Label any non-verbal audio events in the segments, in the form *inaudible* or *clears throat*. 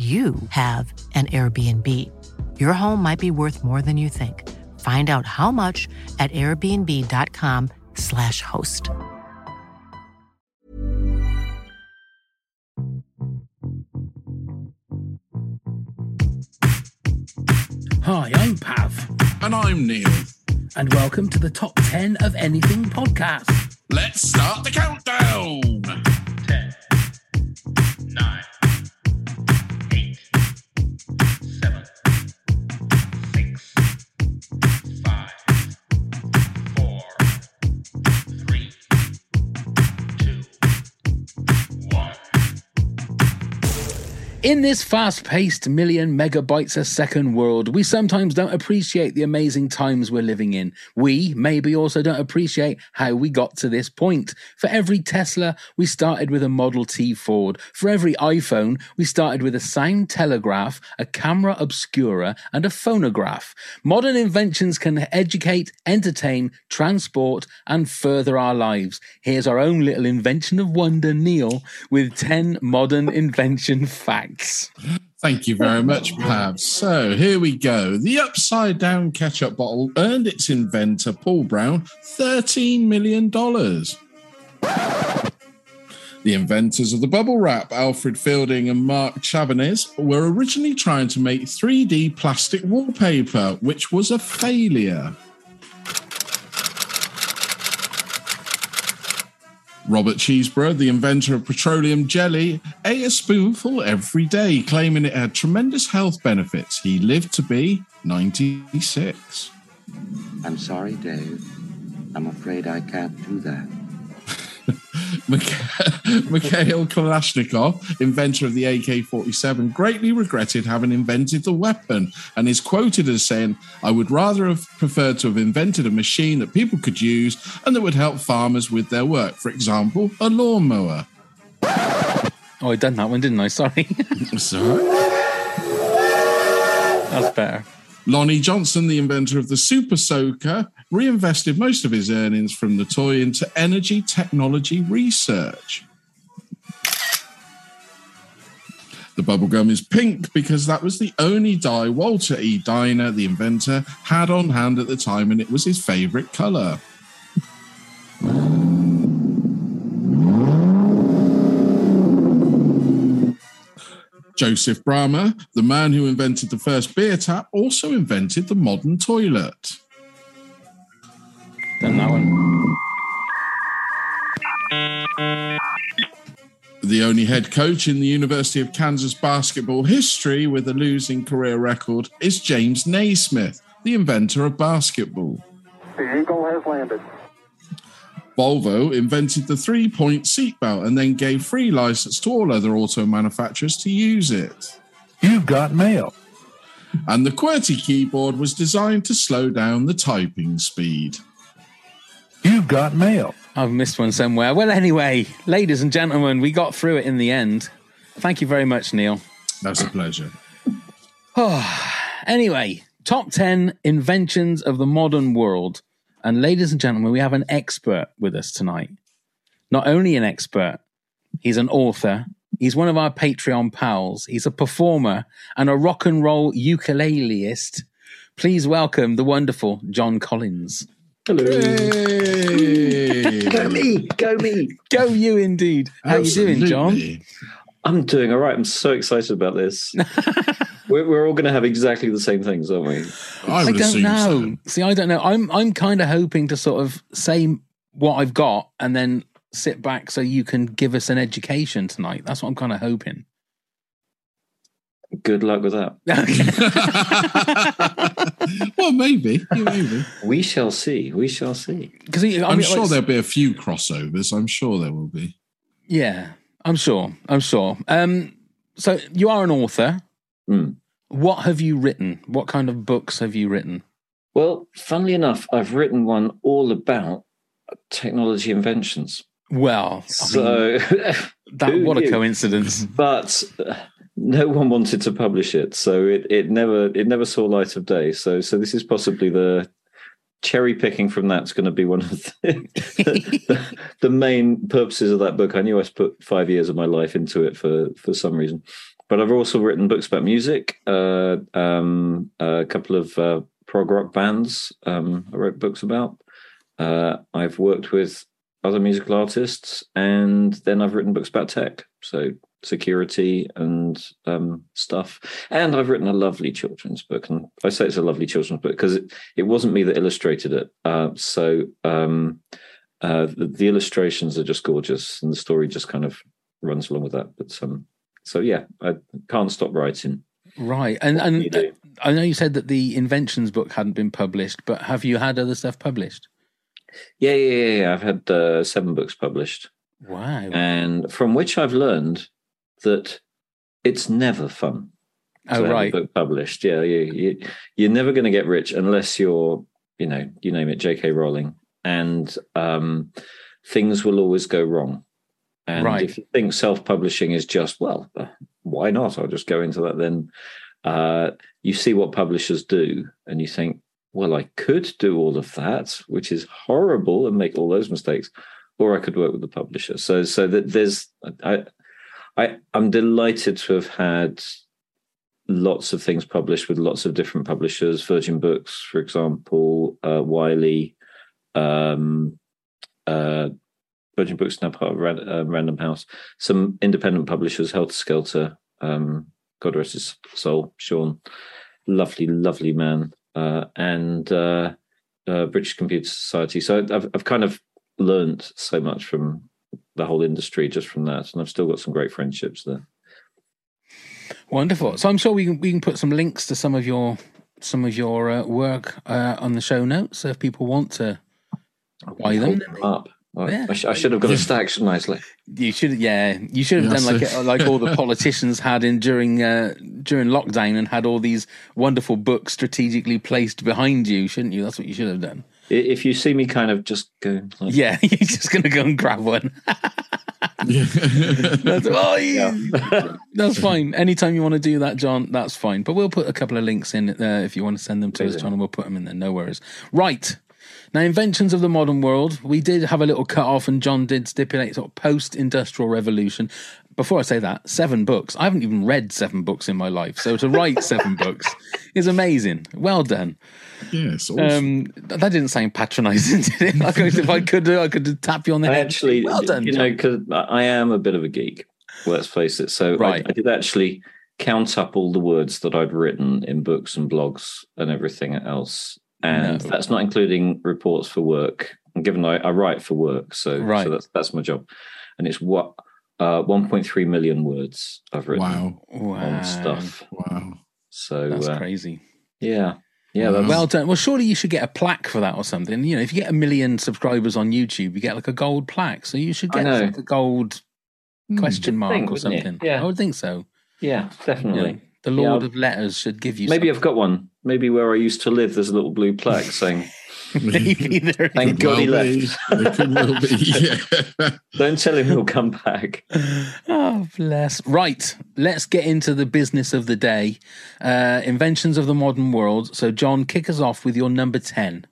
you have an Airbnb. Your home might be worth more than you think. Find out how much at airbnb.com/slash host. Hi, I'm Pav, And I'm Neil. and welcome to the Top 10 of Anything podcast. Let's start the countdown. 10, 9, In this fast paced million megabytes a second world, we sometimes don't appreciate the amazing times we're living in. We maybe also don't appreciate how we got to this point. For every Tesla, we started with a Model T Ford. For every iPhone, we started with a sound telegraph, a camera obscura, and a phonograph. Modern inventions can educate, entertain, transport, and further our lives. Here's our own little invention of wonder, Neil, with 10 modern invention facts. Thank you very much, Pav. So here we go. The upside down ketchup bottle earned its inventor, Paul Brown, $13 million. The inventors of the bubble wrap, Alfred Fielding and Mark Chavannes, were originally trying to make 3D plastic wallpaper, which was a failure. Robert Chesebrough, the inventor of petroleum jelly, ate a spoonful every day, claiming it had tremendous health benefits. He lived to be 96. I'm sorry, Dave. I'm afraid I can't do that. *laughs* Mikha- *laughs* Mikhail Kalashnikov, inventor of the AK 47, greatly regretted having invented the weapon and is quoted as saying, I would rather have preferred to have invented a machine that people could use and that would help farmers with their work. For example, a lawnmower. Oh, I done that one, didn't I? Sorry. *laughs* So, That's better. Lonnie Johnson, the inventor of the Super Soaker, reinvested most of his earnings from the toy into energy technology research. The bubblegum is pink because that was the only dye Walter E. Diemer, the inventor, had on hand at the time, and it was his favorite color. Joseph Bramah, the man who invented the first beer tap, also invented the modern toilet. Done that one. The only head coach in the University of Kansas basketball history with a losing career record is James Naismith, the inventor of basketball. The Eagle has landed. Volvo invented the three point seatbelt and then gave free license to all other auto manufacturers to use it. You've got mail. And the QWERTY keyboard was designed to slow down the typing speed. You've got mail. I've missed one somewhere. Well, anyway, ladies and gentlemen, we got through it in the end. Thank you very much, Neil. That's a pleasure. *sighs* Anyway, top 10 inventions of the modern world. And ladies and gentlemen, we have an expert with us tonight. Not only an expert, he's an author, he's one of our Patreon pals, he's a performer and a rock and roll ukuleleist. Please welcome the wonderful John Collins. Hey! *laughs* Go me, go me. Go you indeed. How you doing, John? I'm doing all right. I'm so excited about this. *laughs* we're, we're all going to have exactly the same things, aren't we? I I don't know. so. See, I don't know. I'm I'm kind of hoping to sort of say what I've got and then sit back so you can give us an education tonight. That's what I'm kind of hoping. Good luck with that. *laughs* well, maybe. Yeah, maybe. We shall see. We shall see. Because I I'm mean, sure like, there'll be a few crossovers. I'm sure there will be. Yeah, I'm sure. I'm sure. Um, so you are an author. Hmm. What have you written? What kind of books have you written? Well, funnily enough, I've written one all about technology inventions. Well, I mean, So, *laughs* that what a knew? coincidence. but uh, no one wanted to publish it, so it, it never it never saw light of day. So, so this is possibly the cherry picking from that's going to be one of the, the, the main purposes of that book. I knew I put five years of my life into it for for some reason, but I've also written books about music, uh, um, a couple of uh, prog rock bands. Um, I wrote books about. Uh, I've worked with other musical artists, and then I've written books about tech, so security and um, stuff. And I've written a lovely children's book, and I say it's a lovely children's book because it, it wasn't me that illustrated it. Uh, so um, uh, the, the illustrations are just gorgeous, and the story just kind of runs along with that. But um, so yeah, I can't stop writing. Right, and What do you and? I know you said that the inventions book hadn't been published, but have you had other stuff published? Yeah, yeah, yeah. yeah. I've had uh, seven books published. Wow. and from which I've learned that it's never fun. oh right. book published. Yeah, you, you you're never going to get rich unless you're, you know, you name it, J.K. Rowling, and um, things will always go wrong. And Right. if you think self-publishing is just well, uh, why not? I'll just go into that. Then uh, you see what publishers do, and you think, well, I could do all of that, which is horrible, and make all those mistakes, or I could work with the publisher. So, so that there's, I, I, I'm delighted to have had lots of things published with lots of different publishers. Virgin Books, for example, uh, Wiley, um, uh, Virgin Books now part of uh, Random House. Some independent publishers, Helter Skelter, um, God rest his soul, Sean, lovely, lovely man, uh, and uh, uh, British Computer Society. So I've I've kind of learnt so much from the whole industry just from that, and I've still got some great friendships there. Wonderful. So I'm sure we can we can put some links to some of your some of your uh, work uh, on the show notes. So if people want to buy them, them up. I, Yeah. I, sh- I should have got a stack, shouldn't I? Like, you should yeah you should have Yeah, done like like all the *laughs* politicians had in during uh, during lockdown and had all these wonderful books strategically placed behind you, shouldn't you? That's what you should have done. I- if you see me kind of just go, like, Yeah, *laughs* you're just gonna go and grab one. That's, oh, yeah. *laughs* that's fine. Anytime you want to do that, John, that's fine. But we'll put a couple of links in there if you want to send them to us, John, and we'll put them in there. No worries. Right. Now, inventions of the modern world. We did have a little cut off, and John did stipulate sort of post industrial revolution. Before I say that, seven books. I haven't even read seven books in my life. So to write seven books *laughs* is amazing. Well done. yes. Awesome. Um, that didn't sound patronizing, *laughs* did it? Like if I could, do, I could tap you on the I head. actually, well done. you John. know, because I am a bit of a geek. Let's face it. So Right. I, I did actually count up all the words that I'd written in books and blogs and everything else, and No. that's not including reports for work. And given I, I write for work, so Right. so that's that's my job, and it's what uh, 1.3 million words I've written wow. wow. on stuff. Wow. So That's uh, crazy. yeah, yeah. Wow. Well done. Well, surely you should get a plaque for that or something. You know, if you get a million subscribers on YouTube, you get like a gold plaque. So you should get like a gold question mark think, or wouldn't you? something. Yeah. I would think so. yeah, You definitely. know, the Lord Yeah. of Letters should give you. Maybe something. I've got one. Maybe where I used to live, there's a little blue plaque saying, *laughs* Maybe there is. Thank God he left. be. It could well be. *laughs* Yeah. Don't tell him he'll come back. Oh, bless. Right. Let's get into the business of the day. Uh, inventions of the modern world. So, John, kick us off with your number 10.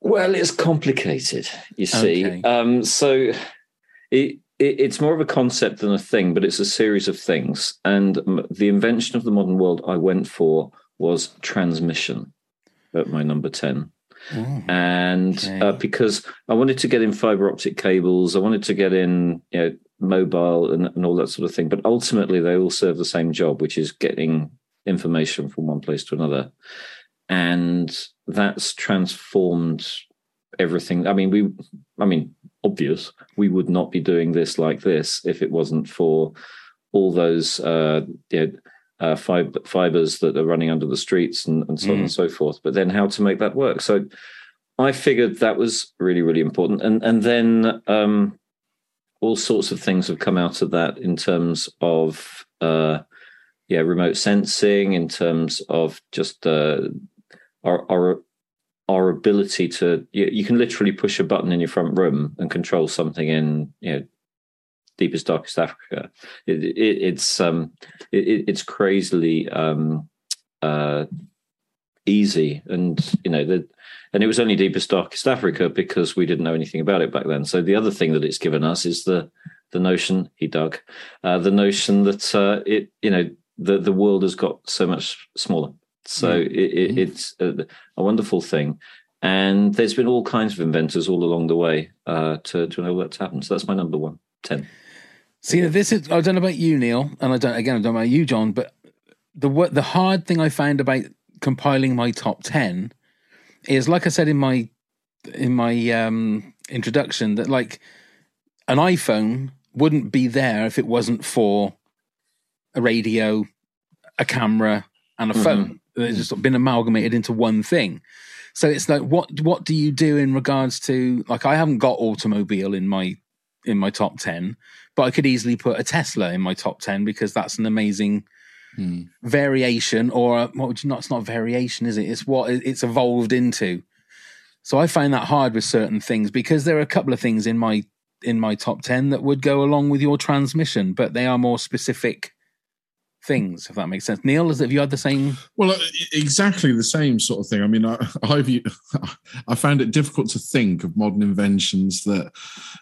Well, it's complicated, you see. Okay. Um, so it, it it's more of a concept than a thing, but it's a series of things. And the invention of the modern world I went for was transmission at my number 10. and Okay. uh, because I wanted to get in fiber optic cables, I wanted to get in you know mobile and, and all that sort of thing. But ultimately, they all serve the same job, which is getting information from one place to another. And that's transformed everything. I mean, we, I mean, obvious, we would not be doing this like this if it wasn't for all those uh, you know, uh, fib- fibers that are running under the streets and, and so on Mm. and so forth. But then how to make that work? So I figured that was really, really important. And and then um, all sorts of things have come out of that in terms of uh, yeah, remote sensing, in terms of just uh, our our our ability to you, you can literally push a button in your front room and control something in you know deepest darkest Africa. It, it, it's um it, it's crazily um uh easy and you know the and it was only deepest darkest Africa because we didn't know anything about it back then. So the other thing that it's given us is the the notion he dug uh, the notion that uh, it you know the the world has got so much smaller. So it, it, it's a, a wonderful thing. And there's been all kinds of inventors all along the way uh, to to know what's happened. So that's my number one, ten. See, this is I don't know about you, Neil, and I don't again I don't know about you, John, but the the hard thing I found about compiling my top ten is, like I said in my in my um, introduction, that like an iPhone wouldn't be there if it wasn't for a radio, a camera, and a Mhm. phone. It's just been amalgamated into one thing. So it's like, what what do you do in regards to like? I haven't got automobile in my in my top ten, but I could easily put a Tesla in my top ten because that's an amazing Hmm. variation, or a, what would you not? It's not variation, is it? It's what it's evolved into. So I find that hard with certain things because there are a couple of things in my in my top ten that would go along with your transmission, but they are more specific things. If that makes sense, Neil, is have you had the same? Well, uh, exactly the same sort of thing. I mean, I, *laughs* I've *laughs* I found it difficult to think of modern inventions that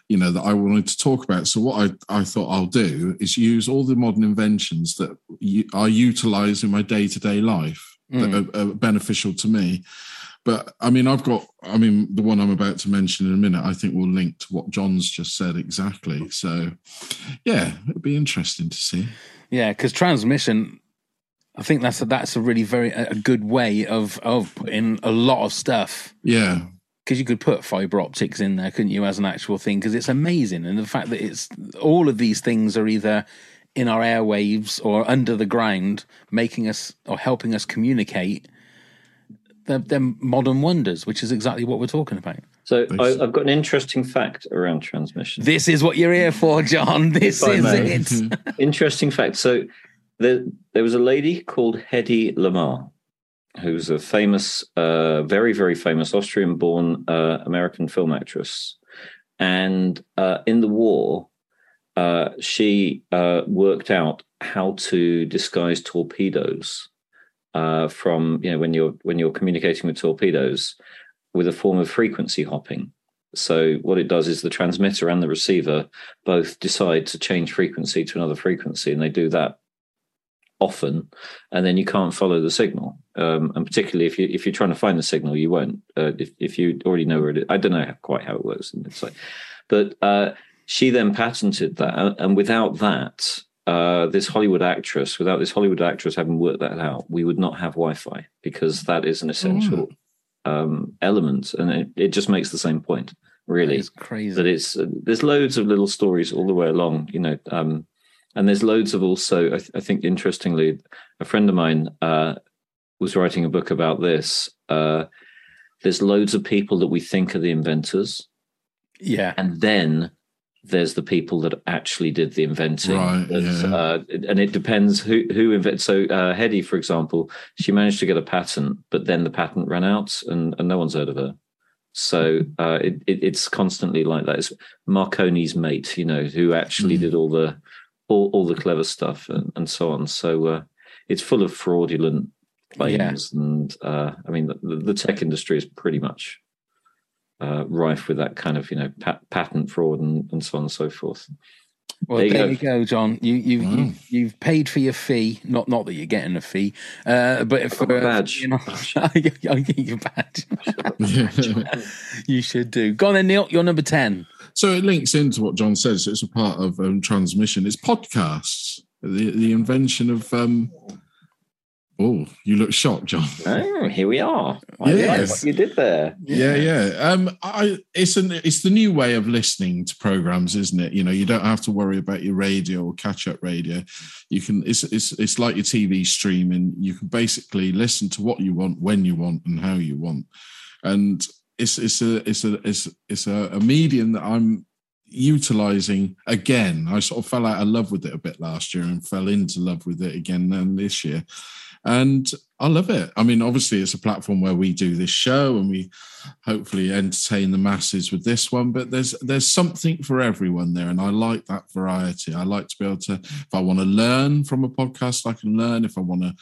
you know that I wanted to talk about. So what I I thought I'll do is use all the modern inventions that I utilise in my day to day life that are, are beneficial to me. But I mean, I've got. I mean, the one I'm about to mention in a minute, I think will link to what John's just said exactly. So, yeah, it'd be interesting to see. Yeah, because transmission, I think that's a, that's a really very a good way of of putting a lot of stuff. Yeah, because you could put fiber optics in there, couldn't you, as an actual thing? Because it's amazing, and the fact that it's all of these things are either in our airwaves or under the ground, making us or helping us communicate. They're, they're modern wonders, which is exactly what we're talking about. So I, I've got an interesting fact around transmission. This is what you're here for, John. This is may. it. *laughs* Interesting fact. So there, there was a lady called Hedy Lamarr, who's a famous, uh, very, very famous Austrian-born uh, American film actress. And uh, in the war, uh, she uh, worked out how to disguise torpedoes uh, from you know when you're when you're communicating with torpedoes with a form of frequency hopping. So what it does is the transmitter and the receiver both decide to change frequency to another frequency, and they do that often, and then you can't follow the signal. Um, and particularly if you if you're trying to find the signal, you won't. Uh, if if you already know where it is, I don't know how, quite how it works. And it's like, but uh, she then patented that, and- without that. Uh, this Hollywood actress, without this Hollywood actress having worked that out, we would not have Wi-Fi because that is an essential um, element, and it, it just makes the same point, really. It's crazy. that it's uh, there's loads of little stories all the way along you know um and there's loads of also i, th- I think interestingly a friend of mine uh was writing a book about this uh there's loads of people that we think are the inventors. Yeah, and then there's the people that actually did the inventing Right, yeah. uh, and it depends who who invent so uh Hedy for example she managed to get a patent but then the patent ran out and, and no one's heard of her so uh it, it, it's constantly like that it's marconi's mate you know who actually Mm. did all the all, all the clever stuff and, and so on so uh it's full of fraudulent claims and uh i mean the, the tech industry is pretty much uh, rife with that kind of you know pa- patent fraud and, and so on and so forth. Well, There there you you, go. go, John. You you Wow. you you've paid for your fee. Not not that you're getting a fee, uh, but for got my badge. you know, *laughs* I'll get your *laughs* *laughs* badge. you should do. Go on then, Neil. You're number ten. So it links into what John says. So it's a part of um, transmission. It's podcasts. The the invention of. Um, oh, you look shocked, John. *laughs* Oh, here we are. I Yes. like what you did there. Yeah, yeah. Um, I it's an it's the new way of listening to programs, isn't it? You know, you don't have to worry about your radio or catch up radio. You can it's it's it's like your TV streaming. You can basically listen to what you want, when you want, and how you want. And it's it's a it's a it's it's a, a medium that I'm utilizing again. I sort of fell out of love with it a bit last year and fell into love with it again then this year. And I love it. I mean, obviously, it's a platform where we do this show and we hopefully entertain the masses with this one. But there's there's something for everyone there, and I like that variety. I like to be able to, if I want to learn from a podcast, I can learn. If I want to,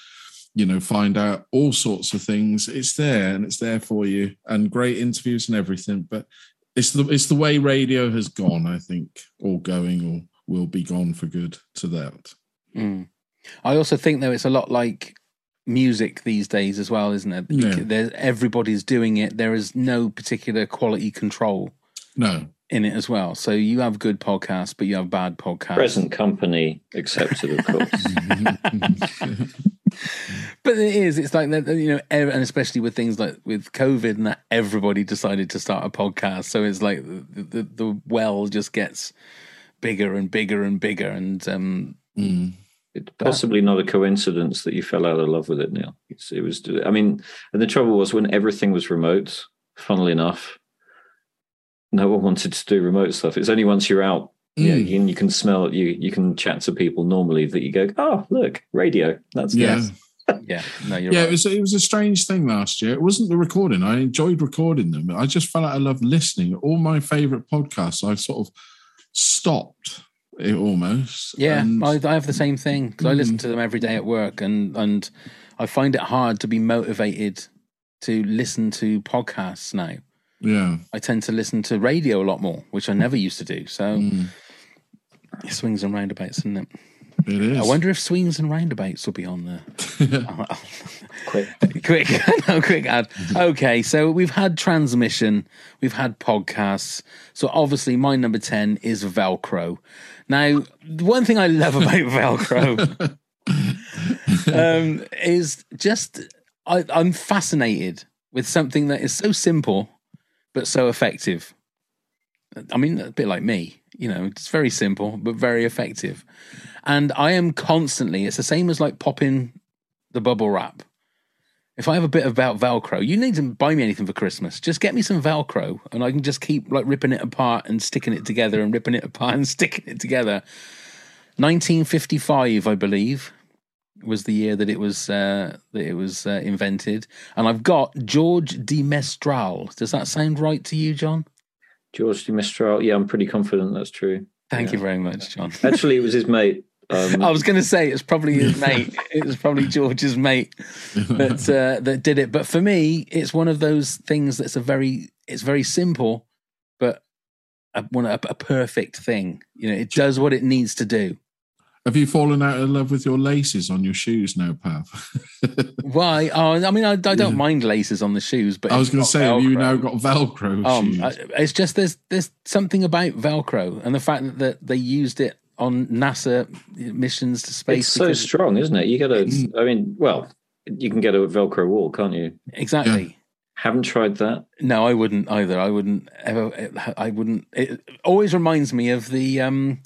you know, find out all sorts of things, it's there and it's there for you, and great interviews and everything. But it's the it's the way radio has gone. I think, or going, or will be gone for good to that. Mm. I also think though it's a lot like music these days as well, isn't it? Yeah. There's everybody's doing it. There is no particular quality control No, in it as well. So you have good podcasts, but you have bad podcasts. Present company accepted, of course. *laughs* But it is. It's like that, you know, and especially with things like with COVID and that, everybody decided to start a podcast. So it's like the the, the well just gets bigger and bigger and bigger, and um, Mm. It's possibly not a coincidence that you fell out of love with it, Neil. It's, it was, I mean, and the trouble was when everything was remote. Funnily enough, no one wanted to do remote stuff. It's only once you're out, yeah, Mm. you, can- you can smell it. You you can chat to people normally that you go, oh, look, radio. That's yeah. nice. *laughs* yeah, no, you're yeah, right. it was it was a strange thing last year. It wasn't the recording. I enjoyed recording them. I just felt like I loved listening. All my favorite podcasts, I sort of stopped it almost. Yeah, And- I, I have the same thing because I listen Mm. to them every day at work, and and I find it hard to be motivated to listen to podcasts now. yeah. I tend to listen to radio a lot more, which I never used to do. So Mm, it swings and roundabouts, isn't it? it is. I wonder if swings and roundabouts will be on there. *laughs* Quick. *laughs* quick, *laughs* no, quick ad. Okay, so we've had transmission, we've had podcasts. So obviously, my number ten is Velcro. Now, the one thing I love about *laughs* Velcro um, is just I, I'm fascinated with something that is so simple but so effective. I mean, a bit like me, you know, it's very simple but very effective. And I am constantly, it's the same as like popping the bubble wrap. If I have a bit about Velcro, you need to buy me anything for Christmas. Just get me some Velcro and I can just keep like ripping it apart and sticking it together and ripping it apart and *laughs* sticking it together. 1955, I believe, was the year that it was uh, that it was uh, invented, and I've got George de Mestral. Does that sound right to you, John? George de Mestral. Yeah, I'm pretty confident that's true. Thank Yeah. you very much, John. Actually, it was his mate. Um, I was going to say it's probably his *laughs* mate. It was probably George's mate that uh, that did it. But for me, it's one of those things that's a very it's very simple, but a, one a, a perfect thing. You know, it does what it needs to do. Have you fallen out of love with your laces on your shoes now, Pav? *laughs* Why? Oh, I mean, I, I don't Yeah. mind laces on the shoes, but I was going to say, have you Velcro. now got Velcro Um, shoes? I- it's just there's there's something about Velcro and the fact that they used it on NASA missions to space. it's so strong, isn't it? You got to. Mm. I mean, well, you can get a Velcro wall, can't you? exactly. Haven't tried that. No, I wouldn't either. I wouldn't ever. I wouldn't. It always reminds me of the. um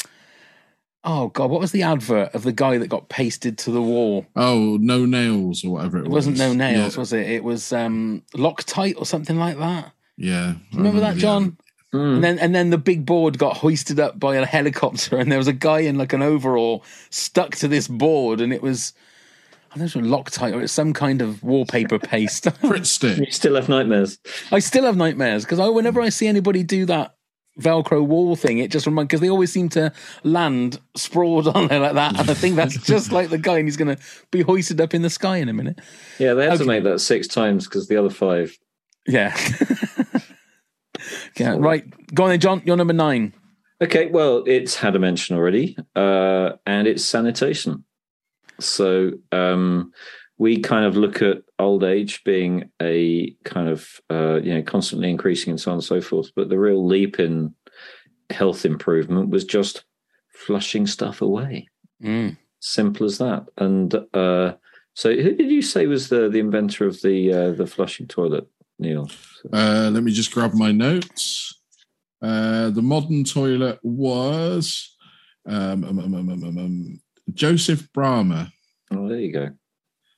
Oh God, what was the advert of the guy that got pasted to the wall? oh, no nails or whatever it, It wasn't no nails, Yeah. was it? It was um Loctite or something like that. yeah. I Remember that. John? Mm. And then and then the big board got hoisted up by a helicopter, and there was a guy in like an overall stuck to this board, and it was. I don't know, if it was Loctite or it's some kind of wallpaper *laughs* paste. *laughs* Pritt stick. You still have nightmares. I still have nightmares because I, whenever I see anybody do that Velcro wall thing, it just reminds because they always seem to land sprawled *laughs* on there like that, and I think that's just like the guy, and he's going to be hoisted up in the sky in a minute. Yeah, they had Okay. to make that six times because the other five. Yeah. Yeah. Right. Go on then, John. You're number nine. Okay, well, it's had a mention already, uh, and it's sanitation. So um, we kind of look at old age being a kind of uh, you know constantly increasing and so on and so forth. But the real leap in health improvement was just flushing stuff away. Mm. Simple as that. And uh, so, who did you say was the the inventor of the uh, the flushing toilet, Neil? Uh, let me just grab my notes. Uh, the modern toilet was um, um, um, um, um, um, um, Joseph Bramah, Oh, there you go.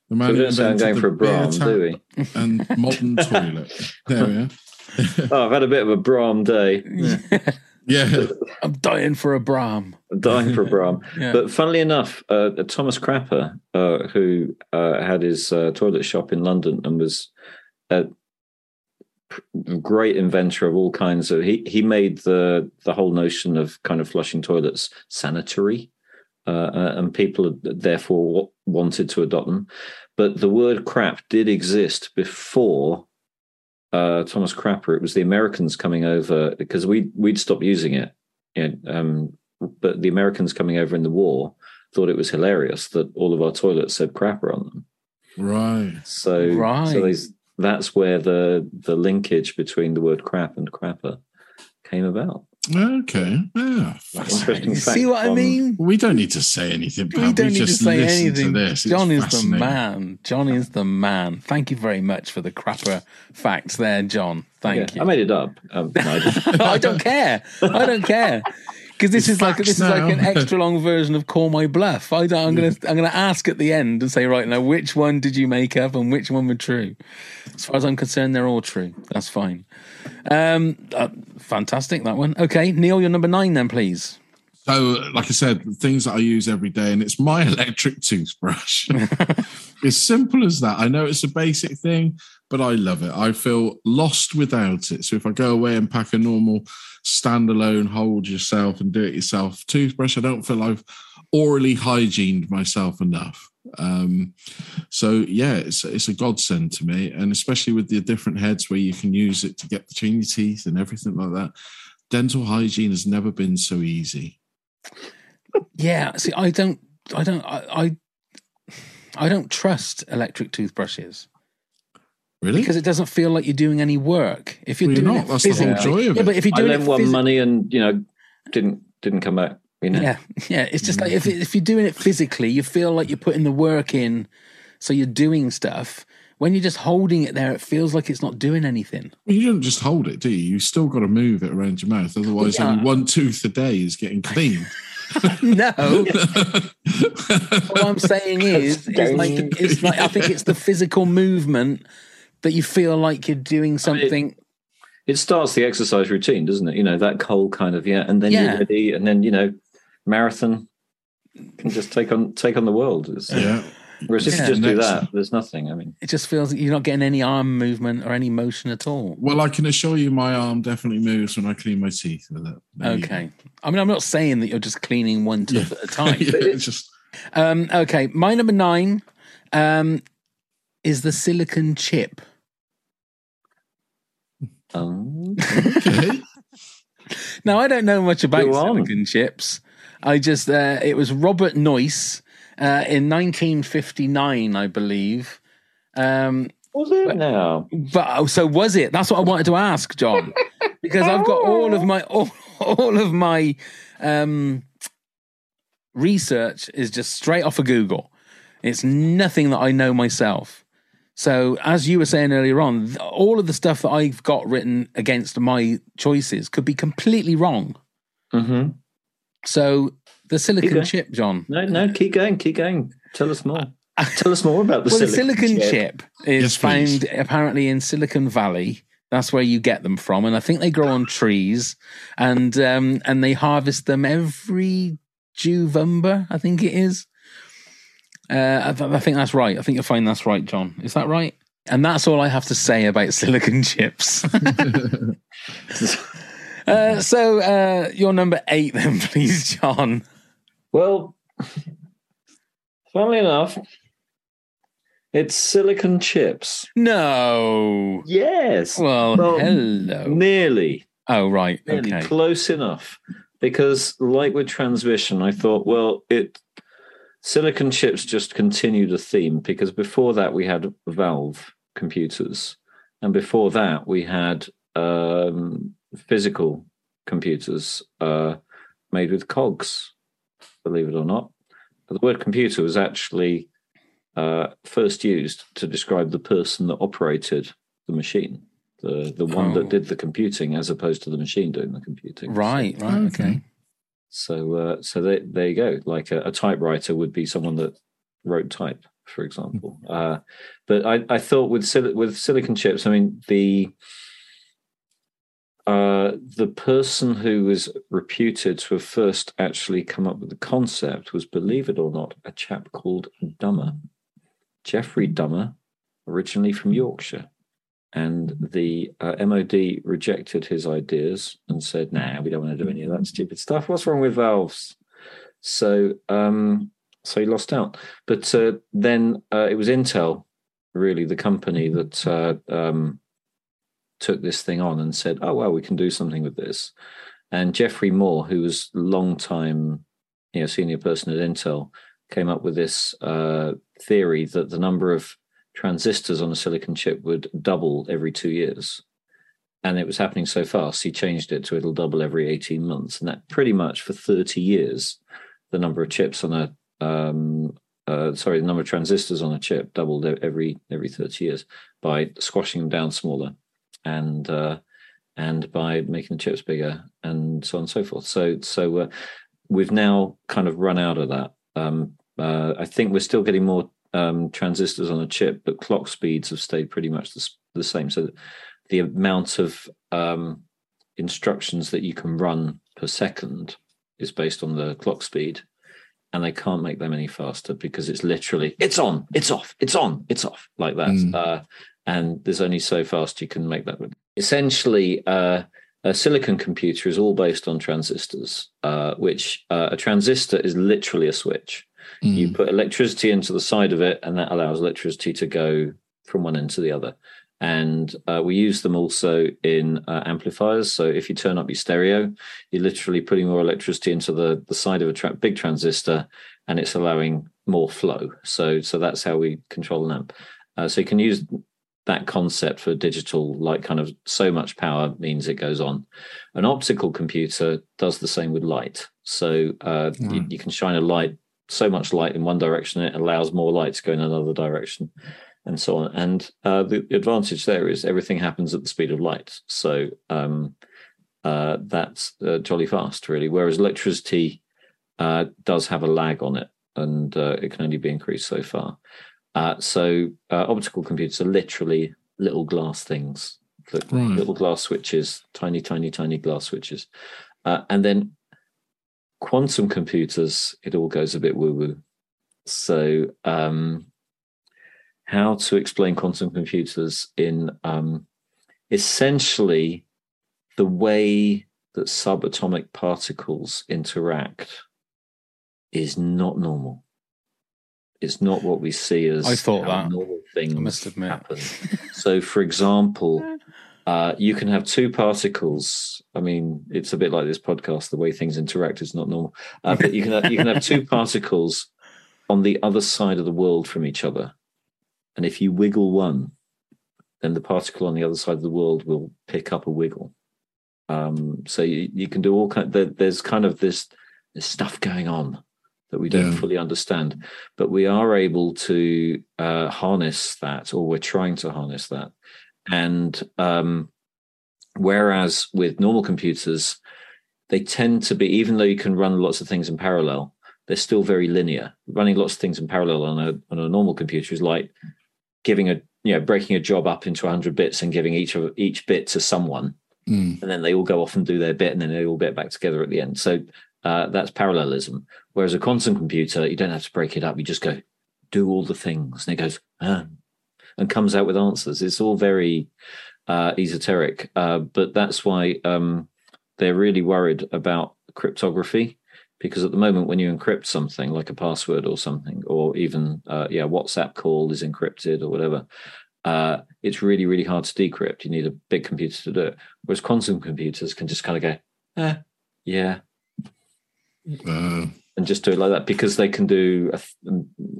the man we who don't sound invented going the for a beer Brahm, tap do we? and modern *laughs* toilet. There we are. Oh, I've had a bit of a Brahm day. Yeah, *laughs* I'm dying for a Brahm. I'm dying for a Brahm. *laughs* Yeah. But funnily enough, uh, Thomas Crapper, uh, who uh, had his uh, toilet shop in London and was a great inventor of all kinds of, he he made the the whole notion of kind of flushing toilets sanitary, uh, uh, and people therefore wanted to adopt them. But the word crap did exist before uh, Thomas Crapper. It was the Americans coming over because we we'd stopped using it. You know, um, but the Americans coming over in the war thought it was hilarious that all of our toilets said crapper on them. right. So, Right. so there's- that's where the the linkage between the word crap and crapper came about. Okay. Yeah. Interesting fact see what I mean? We don't need to say anything. We Pam. don't need to say listen anything. To this. It's John is the man. John is the man. Thank you very much for the crapper facts there, John. Thank Yeah, I made it up. Um, no, I. *laughs* I don't care. I don't care. *laughs* Because this It's is like this is like an extra long version of call my bluff. I don't, I'm gonna I'm gonna ask at the end and say right now which one did you make up and which one were true. As far as I'm concerned, they're all true. That's fine. Um, uh, fantastic that one. Okay, Neil, you're number nine then, please. So, like I said, things that I use every day, and it's my *laughs* electric toothbrush. *laughs* it's simple as that. I know it's a basic thing, but I love it. I feel lost without it. So, if I go away and pack a normal standalone, hold yourself and do it yourself toothbrush, I don't feel I've orally hygiened myself enough. Um, so yeah, it's it's a godsend to me, and especially with the different heads where you can use it to get between your teeth and everything like that. Dental hygiene has never been so easy. Yeah, see, I don't, I don't, I, I, I don't trust electric toothbrushes Really? because it doesn't feel like you're doing any work. If you're Well, you're doing not. it That's the whole physically, joy of yeah, it. but if you're I doing lent it one phys- money and you know didn't didn't come back. You know, yeah, *laughs* yeah, it's just like if mm. if you're doing it physically, you feel like you're putting the work in, so you're doing stuff. When you're just holding it there, it feels like it's not doing anything. Well, you don't just hold it, do you? You still got to move it around your mouth. Otherwise, Yeah. only one tooth a day is getting cleaned. *laughs* No, *laughs* what I'm saying is, is like it's like I think it's the physical movement that you feel like you're doing something. it starts the exercise routine, doesn't it? You know that whole kind of yeah, and then Yeah. you're ready, and then you know marathon can just take on take on the world. It's, yeah. *laughs* Whereas if Yeah. you just do that, there's nothing. I mean, It just feels like you're not getting any arm movement or any motion at all. Well, I can assure you, my arm definitely moves when I clean my teeth with it. There Okay. I mean, I'm not saying that you're just cleaning one go. tooth at a time. *laughs* yeah, it's just Um, okay, my number nine um, is the silicon chip. Um, okay. *laughs* Now, I don't know much about Go on. chips. I just, uh, it was Robert Noyce uh, in 1959, I believe. Um, was it now? but oh, so was it? That's what I wanted to ask, John, *laughs* because I've got all of my all, all of my um, research is just straight off of Google. It's nothing that I know myself. So, as you were saying earlier on, all of the stuff that I've got written against my choices could be completely wrong. hmm So, the silicon chip, John. No, no, keep going, keep going. Tell us more. *laughs* Tell us more about the well, silicon, the silicon chip. chip, is Yes, found apparently in Silicon Valley. That's where you get them from, and I think they grow on trees, and um, and they harvest them every Juvember, I think it is. Uh, I, th- I think that's right. I think you'll find that's right, John. Is that right? And that's all I have to say about *laughs* silicon chips. *laughs* uh, so uh, your number eight, then, *laughs* please, John. Well, funnily enough, it's silicon chips. No. Yes. Well, Well, hello. Nearly. Oh, right. Nearly. Okay. Close enough. Because like with transmission, I thought, well, it silicon chips just continued a theme because before that we had Valve computers. And before that we had um, physical computers uh, made with cogs, believe it or not. The word computer was actually uh, first used to describe the person that operated the machine, the, the one Oh. that did the computing, as opposed to the machine doing the computing. Right, right, okay. So, uh, so they, there you go. Like a, a typewriter would be someone that wrote type, for example. Uh, but I, I thought with sil- with silicon chips, I mean the uh, the person who was reputed to have first actually come up with the concept was, believe it or not, a chap called Dummer, Geoffrey Dummer, originally from Yorkshire. And the uh, MOD rejected his ideas and said, "Nah, we don't want to do any of that stupid stuff. What's wrong with valves?" So, um, so he lost out. But uh, then uh, it was Intel, really, the company that uh, um, took this thing on and said, "Oh well, we can do something with this." And Jeffrey Moore, who was long time, you know, senior person at Intel, came up with this uh, theory that the number of transistors on a silicon chip would double every two years. And it was happening so fast, he changed it to it'll double every 18 months. And that pretty much for 30 years, the number of chips on a um, uh, sorry, the number of transistors on a chip doubled every every 30 years by squashing them down smaller and uh, and by making the chips bigger and so on and so forth. So so uh, we've now kind of run out of that. Um, uh, I think we're still getting more um, transistors on a chip, but clock speeds have stayed pretty much the, the same. So the amount of um, instructions that you can run per second is based on the clock speed, and they can't make them any faster because it's literally it's on, it's off, it's on, it's off like that. Mm. Uh, and there's only so fast you can make that. Essentially, uh, a silicon computer is all based on transistors, uh, which uh, a transistor is literally a switch. You Mm. put electricity into the side of it, and that allows electricity to go from one end to the other. And uh, we use them also in uh, amplifiers. So if you turn up your stereo, you're literally putting more electricity into the, the side of a tra- big transistor, and it's allowing more flow. So so that's how we control an amp. Uh, so you can use that concept for digital, like kind of so much power means it goes on. An optical computer does the same with light. So uh, you, you can shine a light, so much light in one direction, it allows more light to go in another direction, and so on. And uh, the advantage there is everything happens at the speed of light. So um, uh, that's uh, jolly fast, really. Whereas electricity uh, does have a lag on it, and uh, it can only be increased so far. Uh, so uh, optical computers are literally little glass things, that- Right. little glass switches, tiny, tiny, tiny glass switches, uh, and then quantum computers. It all goes a bit woo woo. So, um, how to explain quantum computers in um, essentially the way that subatomic particles interact is not normal. It's not what we see as I thought that. normal things I must admit. happen. so, for example, *laughs* uh, you can have two particles. I mean, it's a bit like this podcast. The way things interact is not normal, uh, but you can have, you can have two *laughs* particles on the other side of the world from each other, and if you wiggle one, then the particle on the other side of the world will pick up a wiggle. Um, so you, you can do all kind. There, there's kind of this, this stuff going on that we don't Yeah. fully understand, but we are able to uh, harness that, or we're trying to harness that. And um, whereas with normal computers, they tend to be, even though you can run lots of things in parallel, they're still very linear. Running lots of things in parallel on a on a normal computer is like giving a you know breaking a job up into 100 bits and giving each of each bit to someone. Mm. and then they all go off and do their bit and then they all get back together at the end. So uh, that's parallelism. Whereas a quantum computer you don't have to break it up. You just go do all the things. And it goes ah, and comes out with answers. It's all very uh, esoteric uh, but that's why um, they're really worried about cryptography because at the moment when you encrypt something like a password or something or even uh, yeah whatsapp call is encrypted or whatever uh, it's really really hard to decrypt. You need a big computer to do it. Whereas quantum computers can just kind of go eh, yeah. Uh, and just do it like that because they can do a,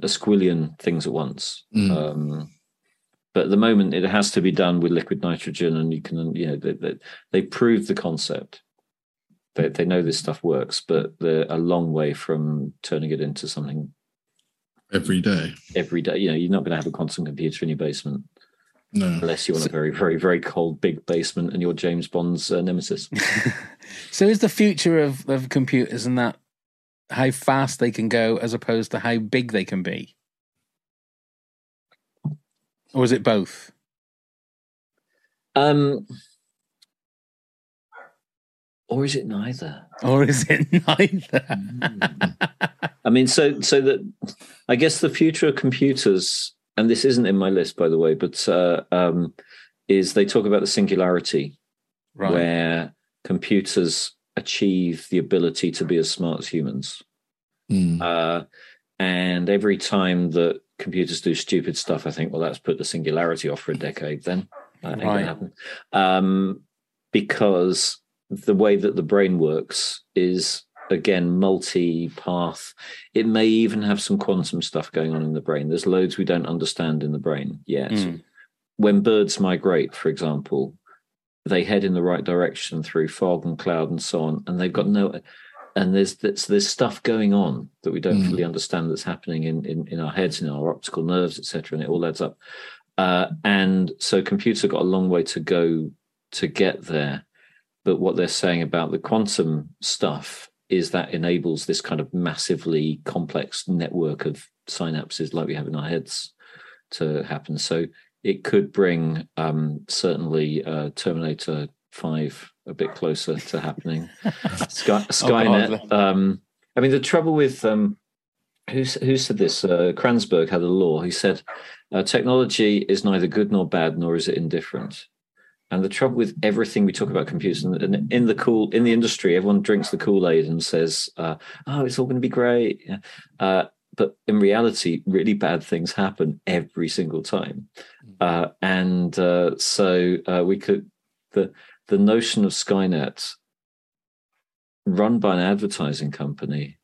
a squillion things at once. Mm. um, but at the moment it has to be done with liquid nitrogen and you can you know they, they, they proved the concept They they know this stuff works, but they're a long way from turning it into something every day. every day. You know, you're not going to have a quantum computer in your basement No. unless you want a very, very, very cold big basement and you're James Bond's uh, nemesis. *laughs* So is the future of, of computers and that how fast they can go as opposed to how big they can be? Or is it both? Um, or is it neither? Or is it *laughs* neither? I mean, so so that I guess the future of computers, and this isn't in my list, by the way, but uh, um, is they talk about the singularity, right. where computers achieve the ability to be as smart as humans. Mm. Uh, and every time that computers do stupid stuff, I think, well, that's put the singularity off for a decade. Then that ain't Right. gonna happen. Um, because the way that the brain works is again multi-path. It may even have some quantum stuff going on in the brain. There's loads we don't understand in the brain yet. Mm. When birds migrate, for example, they head in the right direction through fog and cloud and so on, and they've got no. And there's there's, there's stuff going on that we don't Mm. fully understand that's happening in, in in our heads, in our optical nerves, etc. And it all adds up. Uh, and so computers have got a long way to go to get there. But what they're saying about the quantum stuff is that enables this kind of massively complex network of synapses like we have in our heads to happen. So it could bring um, certainly uh, Terminator 5 a bit closer to happening. *laughs* Sky, Skynet. um, I mean, the trouble with um, who who said this? Uh, Kranzberg had a law. He said uh, technology is neither good nor bad, nor is it indifferent. And the trouble with everything we talk about computers, and, in the cool in the industry, everyone drinks the Kool Aid and says, uh, "Oh, it's all going to be great." Uh, but in reality, really bad things happen every single time. Uh, and uh, so uh, we could the the notion of Skynet run by an advertising company.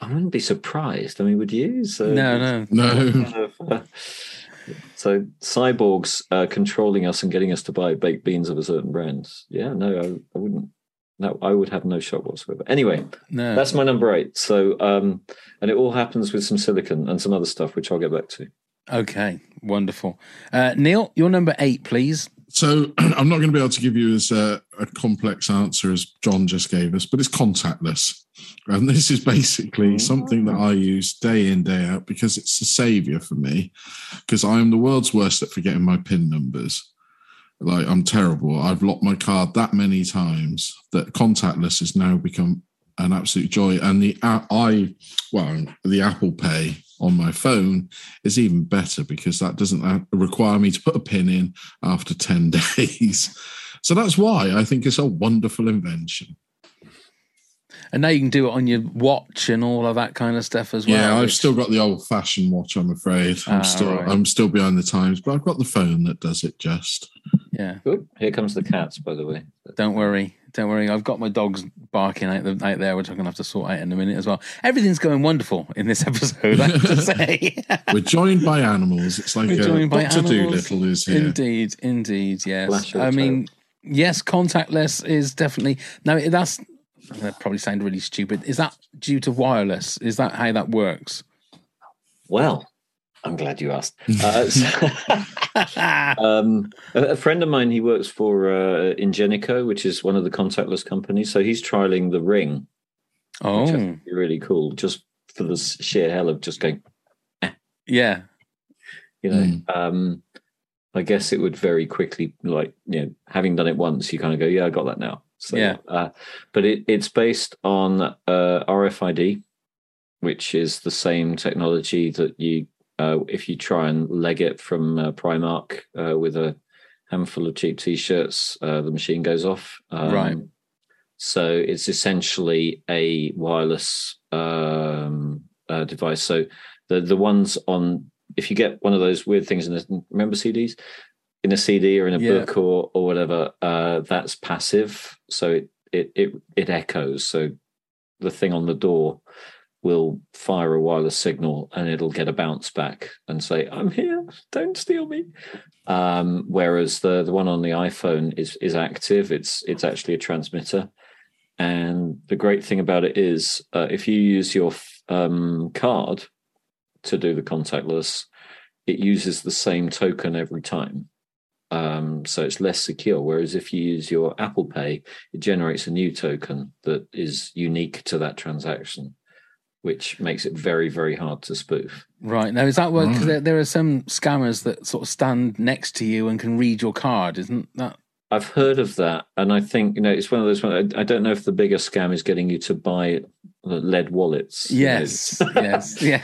I wouldn't be surprised. I mean, would you? So No, no. No. kind of, uh, so cyborgs uh, controlling us and getting us to buy baked beans of a certain brand. Yeah, no, I, I wouldn't. No, I would have no shock whatsoever. Anyway, No. that's my number eight. So, um, and it all happens with some silicon and some other stuff, which I'll get back to. Okay, wonderful. Uh, Neil, your number eight, please. So *clears throat* I'm not going to be able to give you as a, a complex answer as John just gave us, but it's contactless. And this is basically mm-hmm. something that I use day in, day out because it's a savior for me. Because I am the world's worst at forgetting my PIN numbers. Like I'm terrible. I've locked my card that many times that contactless has now become an absolute joy. And the I well, the Apple Pay on my phone is even better because that doesn't uh, require me to put a pin in after 10 *laughs* days. So that's why I think it's a wonderful invention. And now you can do it on your watch and all of that kind of stuff as well. yeah, I've which- still got the old fashioned watch, I'm afraid. I'm Ah, still right. I'm still behind the times, but I've got the phone that does it just. Yeah, Oop, here comes the cats, by the way. don't worry. Don't worry. I've got my dogs barking out, the, out there, which I'm going to have to sort out in a minute as well. Everything's going wonderful in this *laughs* episode, I have to say. *laughs* We're joined by animals. It's like We're uh, joined by Doctor animals. Doolittle is here. Indeed, indeed, yes. I the mean, yes, contactless is definitely now. That's that probably sound really stupid. Is that due to wireless? Is that how that works? Well, I'm glad you asked. *laughs* Uh, so- *laughs* um, a, a friend of mine, he works for uh, Ingenico, which is one of the contactless companies. So he's trialing the Ring, oh, really cool, just for the sheer hell of just going. yeah, You know, Mm. um, I guess it would very quickly, like you know, having done it once, you kind of go, "Yeah, I got that now." So, Yeah. uh, but it, it's based on uh, RFID, which is the same technology that you, uh, if you try and leg it from uh, Primark uh, with a handful of cheap t-shirts, uh, the machine goes off. Um, Right. So it's essentially a wireless um, uh, device. So the the ones on if you get one of those weird things in the remember CDs in a CD or in a Yeah. book or or whatever, uh, that's passive. So it, it it it echoes. So the thing on the door will fire a wireless signal and it'll get a bounce back and say, "I'm here, don't steal me." Um, whereas the the one on the iPhone is is active. It's it's actually a transmitter, And the great thing about it is, uh, if you use your um, card to do the contactless, it uses the same token every time. Um, so it's less secure. Whereas if you use your Apple Pay, it generates a new token that is unique to that transaction, which makes it very, very hard to spoof. Right now, is that what? Because there, there are some scammers that sort of stand next to you and can read your card, isn't that? I've heard of that, and I think you know it's one of those. I I don't know if the bigger scam is getting you to buy lead wallets. Yes, yes, *laughs* yeah.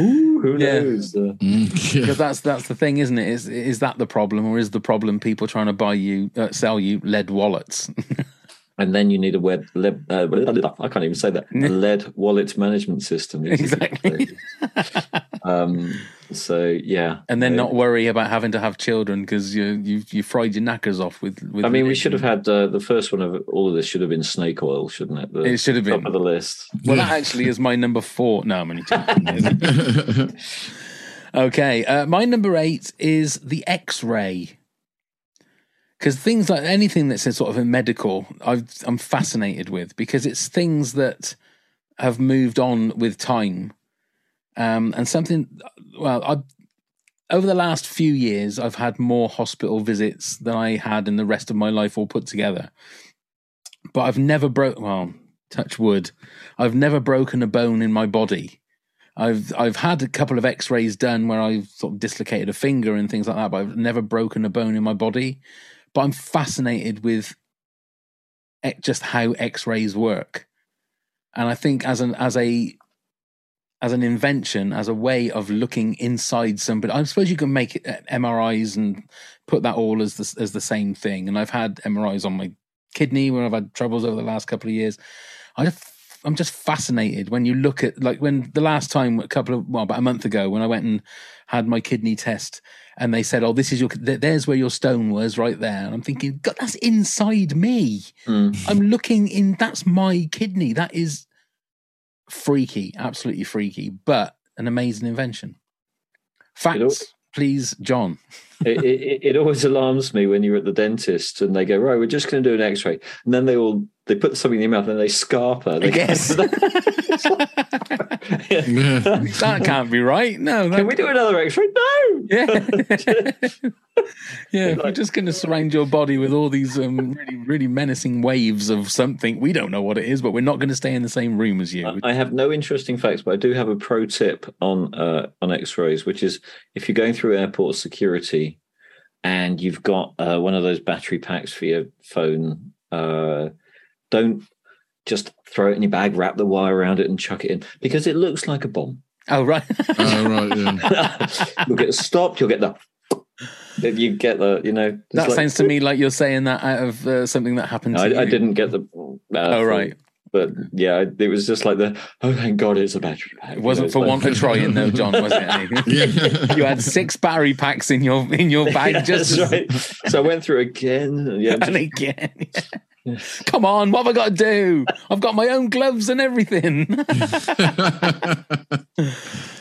Ooh, who Yeah. knows? Uh, *laughs* Mm, yeah. Because that's that's the thing, isn't it? Is is that the problem, or is the problem people trying to buy you, uh, sell you lead wallets? *laughs* and then you need a web. lead uh, *laughs* I can't even say that. A *laughs* lead wallet management system. Exactly. um, so yeah, and then Uh, not worry about having to have children because you you you fried your knackers off with. with I mean, we should have had uh, the first one of all of this should have been snake oil, shouldn't it? The It should have top been. of the list. Well, that *laughs* actually is my number four. No, I'm only joking. okay, uh, my number eight is the X-ray. Because things like anything that's in sort of a medical, I've, I'm fascinated with because it's things that have moved on with time, um, and something. Well, I over the last few years, I've had more hospital visits than I had in the rest of my life all put together. But I've never broke. Well, touch wood, I've never broken a bone in my body. I've I've had a couple of X-rays done where I've sort of dislocated a finger and things like that, but I've never broken a bone in my body. But I'm fascinated with just how X-rays work, and I think as an as a as an invention, as a way of looking inside somebody, I suppose you can make it, uh, MRIs and put that all as the as the same thing. And I've had MRIs on my kidney where I've had troubles over the last couple of years. I just, I'm just fascinated when you look at like when the last time a couple of well about a month ago when I went and had my kidney test and they said, "Oh, this is your th- there's where your stone was right there," and I'm thinking, God, that's inside me. Mm. I'm looking in. That's my kidney. That is freaky, absolutely freaky, but an amazing invention. Facts, please, John. *laughs* it, it, it always alarms me when you're at the dentist and they go, right, we're just going to do an X-ray, and then they all they put something in your mouth and they scarper. They Yes. *laughs* Yeah. that can't be right. No, that, Can we do another X-ray? No. Yeah. *laughs* yeah, if we're just going to surround your body with all these um, really, really menacing waves of something. We don't know what it is, but we're not going to stay in the same room as you. I have no interesting facts, but I do have a pro tip on uh, on X-rays, which is if you're going through airport security and you've got uh, one of those battery packs for your phone, uh, don't just throw it in your bag, wrap the wire around it, and chuck it in because it looks like a bomb. Oh, right. *laughs* Oh, right, yeah. *laughs* you'll get stopped. You'll get the. If You get the, you know. that like- sounds to me like you're saying that out of uh, something that happened to I, you. I didn't get the. Uh, Oh, right. But yeah, it was just like the. Oh, thank God, it's a battery pack. It wasn't for want of trying, though, *laughs* John, was it? You had six battery packs in your in your bag Yeah, just that's right. So I went through again. Yeah, and again. *laughs* Come on, what have I got to do? I've got my own gloves and everything. *laughs*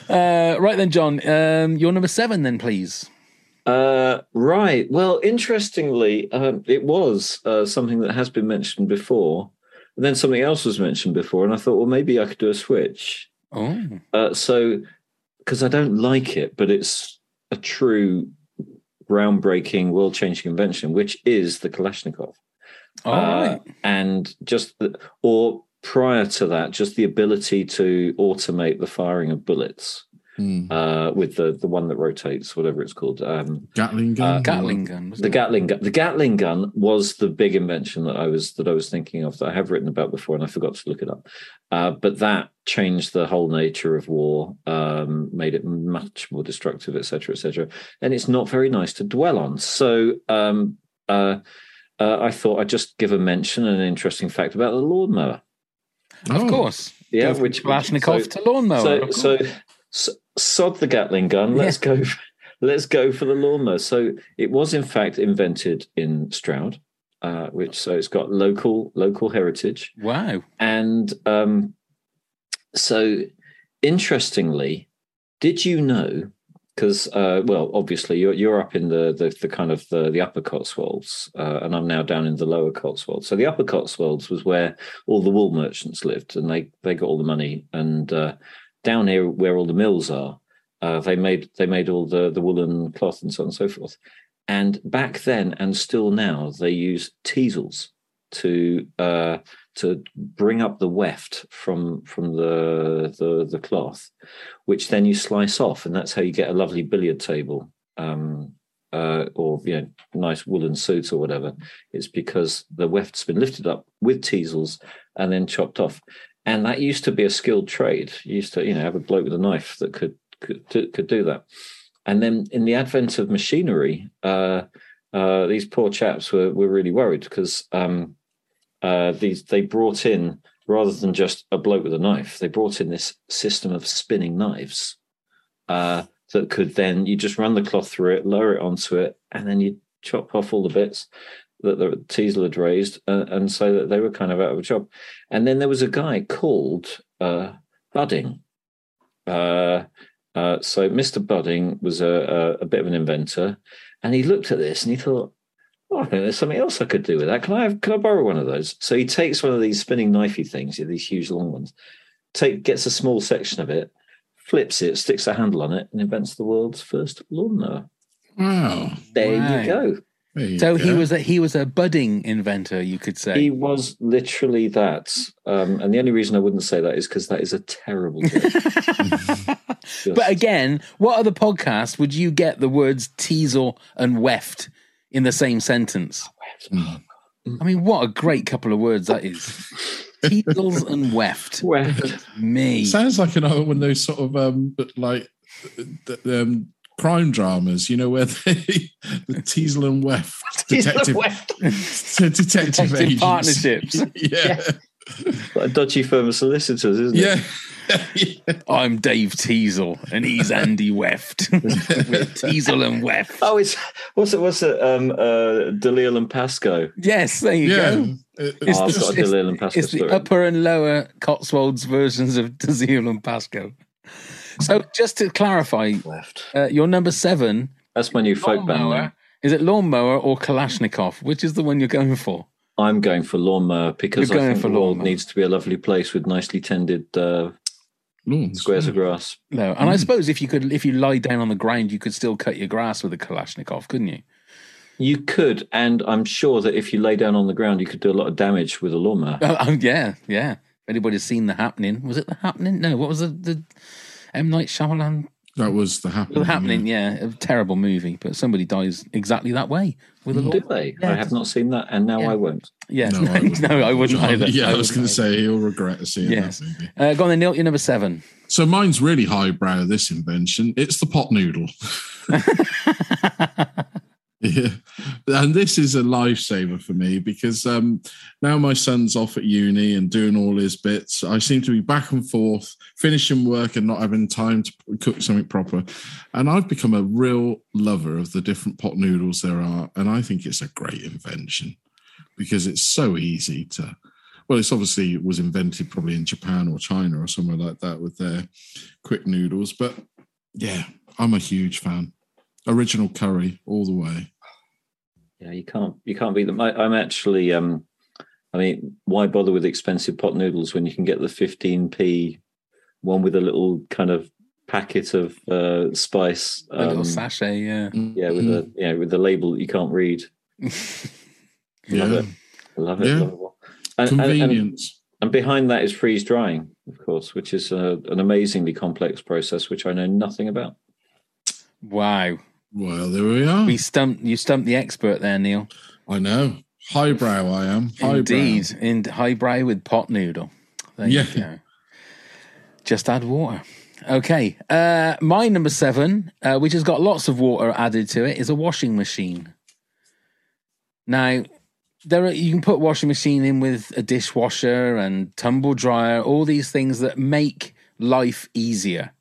uh, right then, John, um, you're number seven, then, please. Uh, right. Well, interestingly, um, it was uh, something that has been mentioned before, and then something else was mentioned before, and I thought, well, maybe I could do a switch. Oh, Uh, so, because I don't like it, but it's a true groundbreaking, world-changing invention, which is the Kalashnikov. All Uh, right. and just the, or prior to that, just the ability to automate the firing of bullets Hmm. uh, with the the one that rotates, whatever it's called. Um, Gatling gun. Uh, Gatling gun. wasn't the it? Gatling gun. The Gatling gun was the big invention that I was that I was thinking of that I have written about before, and I forgot to look it up. Uh, but that changed the whole nature of war, um, made it much more destructive, etc., etc. And it's not very nice to dwell on. So um, uh, I thought I'd just give a mention and an interesting fact about the lawnmower. Of Oh. course. Yeah, Go which Kalashnikov so- to lawnmower. so, so, so sod the Gatling gun. Let's go. *laughs* Let's go for the lawnmower. So it was in fact invented in Stroud, uh, which so it's got local local heritage, wow. and um, so interestingly, did you know because uh, well, obviously you're you're up in the the, the kind of the, the upper Cotswolds, uh, and I'm now down in the lower Cotswolds. So the upper Cotswolds was where all the wool merchants lived, and they they got all the money. And uh, down here, where all the mills are, uh, they made they made all the the woolen cloth and so on and so forth. And back then, and still now, they use teasels to uh, to bring up the weft from from the, the the cloth, which then you slice off, and that's how you get a lovely billiard table, um, uh, or you know, nice woolen suit or whatever. It's because the weft's been lifted up with teasels and then chopped off, and that used to be a skilled trade. You used to you know have a bloke with a knife that could could could do that, and then in the advent of machinery. Uh, uh, these poor chaps were, were really worried because um, uh, these they brought in rather than just a bloke with a knife, they brought in this system of spinning knives uh, that could then you just run the cloth through it, lower it onto it, and then you chop off all the bits that the teasel had raised, uh, and so that they were kind of out of a job. And then there was a guy called uh, Budding. Uh, uh, so Mr. Budding was a, a, a bit of an inventor, and he looked at this and he thought, oh, I think there's something else I could do with that. Can I have, can I borrow one of those? So he takes one of these spinning knifey things, yeah, these huge long ones, take gets a small section of it, flips it, sticks a handle on it, and invents the world's first lawnmower. Wow. There Wow. you go. There you So he was a he was a budding inventor, you could say. He was literally that. Um, and the only reason I wouldn't say that is because that is a terrible joke. *laughs* *laughs* But again, what other podcast would you get the words teasel and weft in the same sentence? Mm. I mean, what a great couple of words that is. *laughs* Teasels and weft. Weft. Me. Sounds like another one of those sort of um, like th- um, crime dramas, you know, where *laughs* they the Teasel and Weft *laughs* detective to detective, Detective agents. partnerships. yeah, What a dodgy firm of solicitors, isn't it? yeah. It? *laughs* I'm Dave Teasel and he's Andy Weft. *laughs* We're Teasel and Weft. Oh, it's what's it? What's it? Um, uh, Dalziel and Pascoe. Yes, there you yeah. go. It- It's Oh, the- got a it's- and Pascoe It's the upper and lower Cotswolds versions of *laughs* Teasel and Pascoe. So just to clarify, Left. uh, your number seven That's my new folk band. lawnmower. name. Is it lawnmower or Kalashnikov? Which is the one you're going for? I'm going for lawnmower because You're I think for the world needs to be a lovely place with nicely tended uh, Lawns, squares of grass. No, and I suppose if you could, if you lie down on the ground, you could still cut your grass with a Kalashnikov, couldn't you? You could, and I'm sure that if you lay down on the ground, you could do a lot of damage with a lawnmower. Oh, oh, yeah, yeah. If anybody's seen the happening, was it the happening? No, what was the, the M Night Shyamalan? That was the happening. The happening, yeah, a terrible movie, but somebody dies exactly that way with a Do they? Yeah. I have not seen that, and now Yeah. I won't. Yeah, No, *laughs* no, I wouldn't. no, I wouldn't either. Yeah, I was going to say he'll regret seeing Yes. that movie. Uh, go on then, Neil. You're number seven. So mine's really highbrow. This invention, it's the pot noodle. *laughs* *laughs* Yeah, and this is a lifesaver for me because um, now my son's off at uni and doing all his bits. I seem to be back and forth, finishing work and not having time to cook something proper. And I've become a real lover of the different pot noodles there are, and I think it's a great invention because it's so easy to. Well, it's obviously it was invented probably in Japan or China or somewhere like that with their quick noodles, but yeah, I'm a huge fan. Original curry all the way. Yeah, you can't you can't beat them. I, I'm actually um I mean, why bother with expensive pot noodles when you can get the 15p one with a little kind of packet of uh, spice? A little um, sachet, yeah. yeah, with a yeah with a label that you can't read. *laughs* Love it, love it. Yeah. Love it. And, and, and, Convenience. and behind that is freeze drying, of course, which is uh an amazingly complex process which I know nothing about. Wow. Well, there we are. We stumped you stumped the expert there, Neil. I know. Highbrow, I am. Highbrow. Indeed. In highbrow with pot noodle. There Yeah. you go. Just add water. Okay. Uh my number seven, uh, which has got lots of water added to it, is a washing machine. Now, there are, you can put washing machine in with a dishwasher and tumble dryer, all these things that make life easier.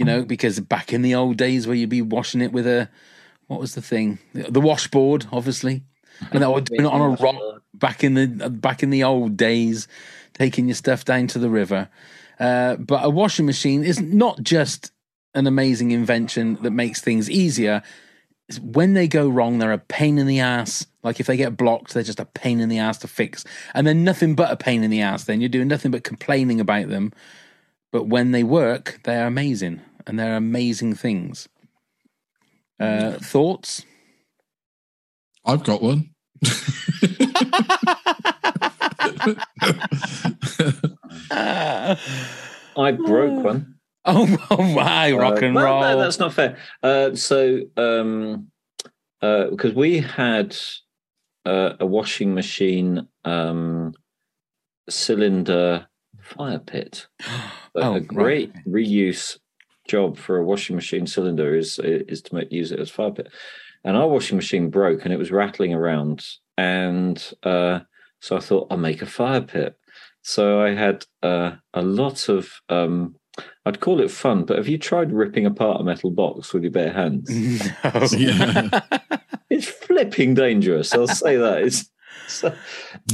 You know, because back in the old days where you'd be washing it with a what was the thing? The washboard, obviously. And they were doing it on a rock back in the back in the old days, taking your stuff down to the river. Uh, but a washing machine is not just an amazing invention that makes things easier. is When they go wrong, they're a pain in the ass. Like if they get blocked, they're just a pain in the ass to fix. And they're nothing but a pain in the ass. Then you're doing nothing but complaining about them. But when they work, they're amazing. And they're amazing things. Uh, thoughts? I've got one. *laughs* I broke one. *laughs* Oh, oh my, rock Uh, and well, roll. No, that's not fair. Uh, so, um, uh, because we had uh, a washing machine um, cylinder fire pit, *gasps* a, Oh, a great okay. reuse job for a washing machine cylinder is is to make use it as fire pit. And our washing machine broke, and it was rattling around, and uh, so I thought I'll make a fire pit. So I had uh, a lot of um, I'd call it fun, but have you tried ripping apart a metal box with your bare hands? *laughs* No. *laughs* Yeah. *laughs* it's flipping dangerous. I'll say that. It's so,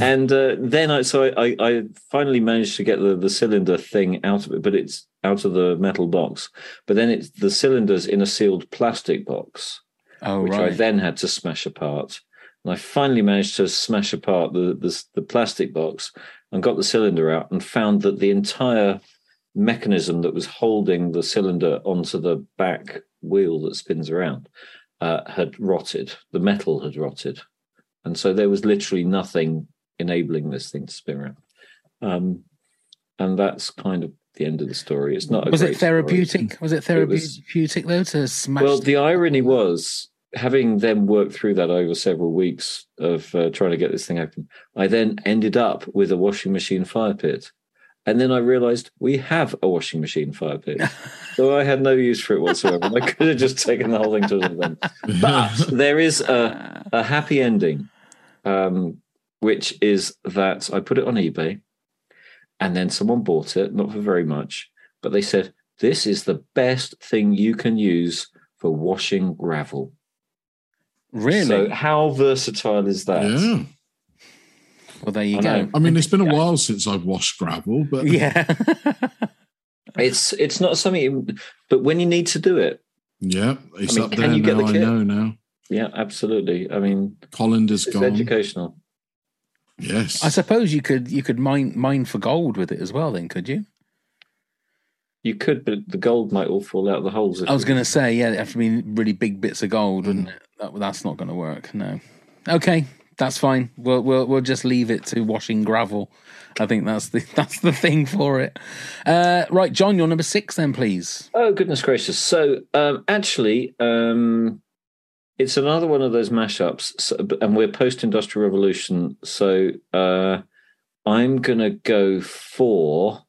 and uh, then I so I, I finally managed to get the, the cylinder thing out of it, but it's out of the metal box. But then it's the cylinders in a sealed plastic box, Oh, which I then had to smash apart. And I finally managed to smash apart the, the the plastic box and got the cylinder out and found that the entire mechanism that was holding the cylinder onto the back wheel that spins around uh, had rotted. The metal had rotted, and so there was literally nothing enabling this thing to spin around. Um, and that's kind of the end of the story. It's not. A was it story. therapeutic? Was it It was- therapeutic though to smash? Well, the irony was having them work through that over several weeks of uh, trying to get this thing open. I then ended up with a washing machine fire pit. And then I realized we have a washing machine fire pit. *laughs* so I had no use for it whatsoever. I could have just taken the whole thing to an event. But there is a, a happy ending, um, which is that I put it on eBay and then someone bought it, not for very much, but they said, This is the best thing you can use for washing gravel. really? So, how versatile is that? yeah. well, there you I go. know. I mean, it's been a while since I've washed gravel, but Yeah. *laughs* It's it's not something, you- but when you need to do it, yeah, it's I mean, up can there you get now. the I kit? know now. Yeah, absolutely. I mean, Collinder's it's gone. educational. Yes. I suppose you could you could mine mine for gold with it as well. Then could you? You could, but the gold might all fall out of the holes. I was going to say, yeah, it have to be really big bits of gold, wouldn't it? That, that's not going to work. No. Okay, that's fine. We'll we'll we'll just leave it to washing gravel. I think that's the *laughs* that's the thing for it. Uh, right, John, you're number six, then, please. Oh goodness gracious! So um, actually, um, it's another one of those mashups, so, and we're post-industrial revolution. So uh, I'm going to go for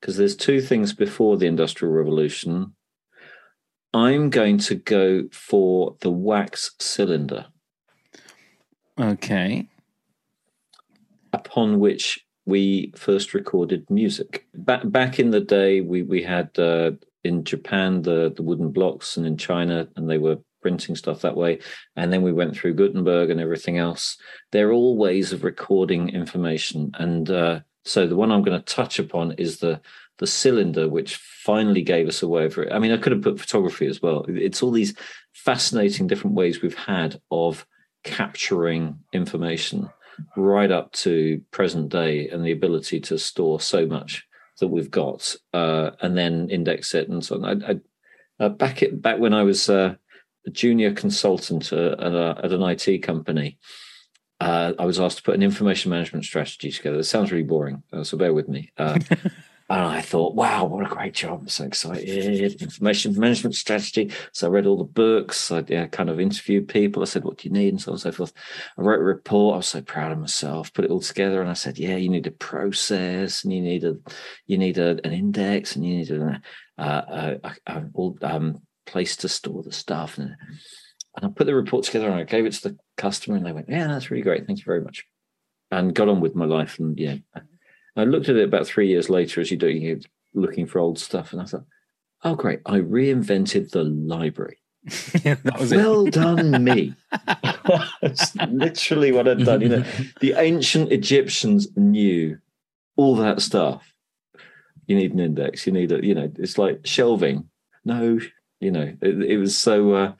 because there's two things before the industrial revolution. I'm going to go for the wax cylinder, Okay. upon which we first recorded music. Back back in the day, we we had uh, in Japan the the wooden blocks, and in China, and they were printing stuff that way. And then we went through Gutenberg and everything else. They're all ways of recording information, and uh, so the one I'm going to touch upon is the the cylinder, which finally gave us a way of. I mean, I could have put photography as well. It's all these fascinating different ways we've had of capturing information right up to present day and the ability to store so much that we've got uh, and then index it and so on. I, I, uh, back it back when I was uh, a junior consultant uh, at, a, at an IT company, uh, I was asked to put an information management strategy together. It sounds really boring, uh, so bear with me. Uh, *laughs* and I thought, wow, what a great job! I'm so excited. Information management strategy. So I read all the books. I yeah, kind of interviewed people. I said, what do you need? And so on and so forth. I wrote a report. I was so proud of myself. Put it all together, and I said, yeah, you need a process, and you need a, you need a, an index, and you need a, uh, um, place to store the stuff. And, and I put the report together, and I gave it to the customer, and they went, yeah, that's really great. Thank you very much. And got on with my life, and yeah. I looked at it about three years later as you do, you're looking for old stuff, and I thought, oh, great, I reinvented the library. *laughs* that was well done, me. *laughs* That's literally what I'd done. You know, the ancient Egyptians knew all that stuff. You need an index. You need a, you know, it's like shelving. no, you know, it, it was so. Uh,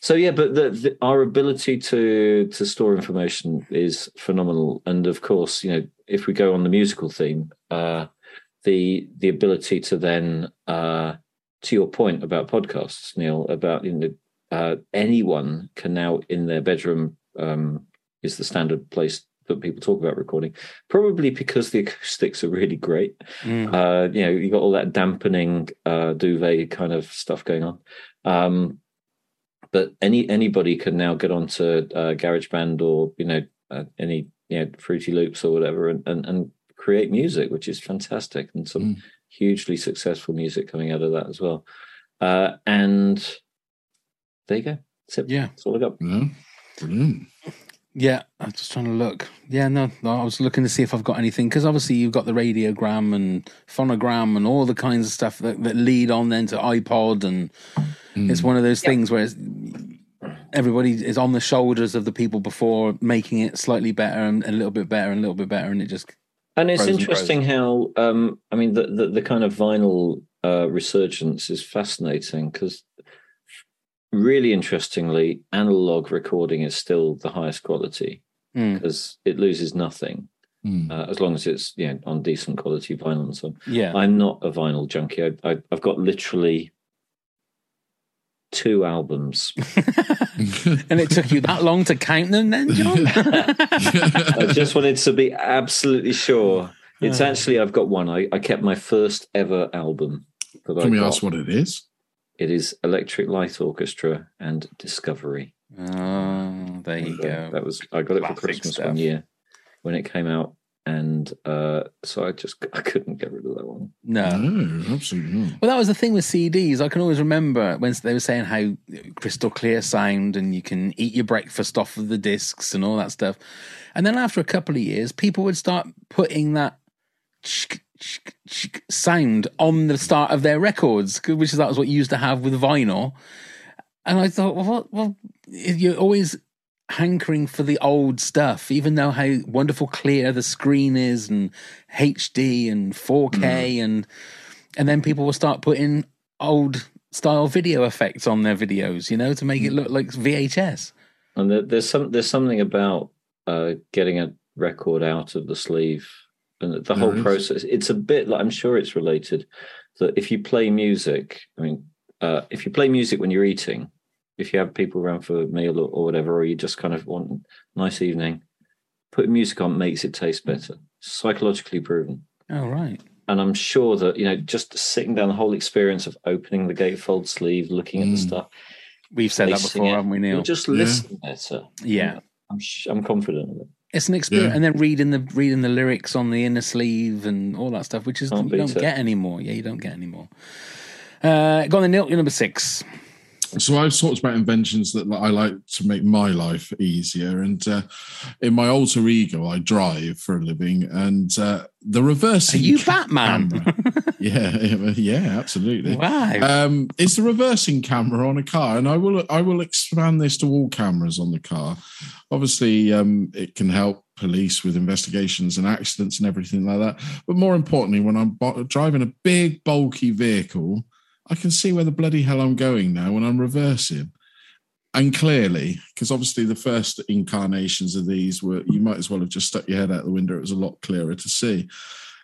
so yeah, but the, the, our ability to to store information is phenomenal, and of course, you know, if we go on the musical theme, uh, the the ability to then, uh, to your point about podcasts, Neil, about you know, uh, anyone can now in their bedroom um, is the standard place that people talk about recording. Probably because the acoustics are really great. Mm. Uh, you know, you got all that dampening uh, duvet kind of stuff going on. Um, but any anybody can now get onto uh, GarageBand or you know uh, any you know Fruity Loops or whatever and, and and create music, which is fantastic, and some Mm. hugely successful music coming out of that as well. Uh, and there you go. That's it. Yeah. That's all I got. Yeah. Brilliant. Yeah, I'm just trying to look. Yeah, no, no I was looking to see if I've got anything because obviously you've got the radiogram and phonogram and all the kinds of stuff that, that lead on then to iPod, and it's one of those things where it's, everybody is on the shoulders of the people before making it slightly better and a little bit better and a little bit better, and it just And it's Pros and interesting how, um, I mean, the, the, the kind of vinyl uh, resurgence is fascinating because, really interestingly, analog recording is still the highest quality Mm. because it loses nothing Mm. uh, as long as it's you know on decent quality vinyl and so on. yeah. I'm not a vinyl junkie. I, I, I've got literally two albums. *laughs* and it took you that long to count them, then, John? *laughs* I just wanted to be absolutely sure. It's actually I've got one. I, I kept my first ever album. That Can I we got. ask what it is? It is Electric Light Orchestra and Discovery. oh, there you go. That was I got it for Christmas stuff. one year when it came out, and uh, so I just *laughs* I couldn't get rid of that one. No. No, absolutely not. Well, that was the thing with CDs. I can always remember when they were saying how crystal clear sound and you can eat your breakfast off of the discs and all that stuff. And then after a couple of years, people would start putting that sound on the start of their records, which is that was what you used to have with vinyl. And I thought, well, what, well, you're always hankering for the old stuff, even though how wonderful clear the screen is and HD and 4K and and then people will start putting old style video effects on their videos, you know, to make it look like VHS. And there's some there's something about uh, getting a record out of the sleeve and the whole is. process. It's a bit like I'm sure it's related that if you play music, I mean, uh, if you play music when you're eating, if you have people around for a meal or, or whatever, or you just kind of want a nice evening, putting music on makes it taste better. Psychologically proven. Oh right. And I'm sure that, you know, just sitting down the whole experience of opening the gatefold sleeve, looking at the Mm. stuff, We've said that before, it, haven't we, Neil? just Yeah. listen better. Yeah. I'm, I'm confident of it. It's an experience, Yeah. and then reading the reading the lyrics on the inner sleeve and all that stuff, which is Can't you don't it. get anymore. Yeah, you don't get anymore. Uh, go on, the Neil, you're number six. So I've talked about inventions that I like to make my life easier, and uh, in my alter ego, I drive for a living, and uh, the reverse. Are you Batman? *laughs* yeah, *laughs* yeah, absolutely. Wow. Um, it's the reversing camera on a car, and I will I will expand this to all cameras on the car. Obviously, um, it can help police with investigations and accidents and everything like that. But more importantly, when I'm bo- driving a big bulky vehicle, I can see where the bloody hell I'm going now when I'm reversing. And clearly, because obviously the first incarnations of these were, you might as well have just stuck your head out the window. It was a lot clearer to see.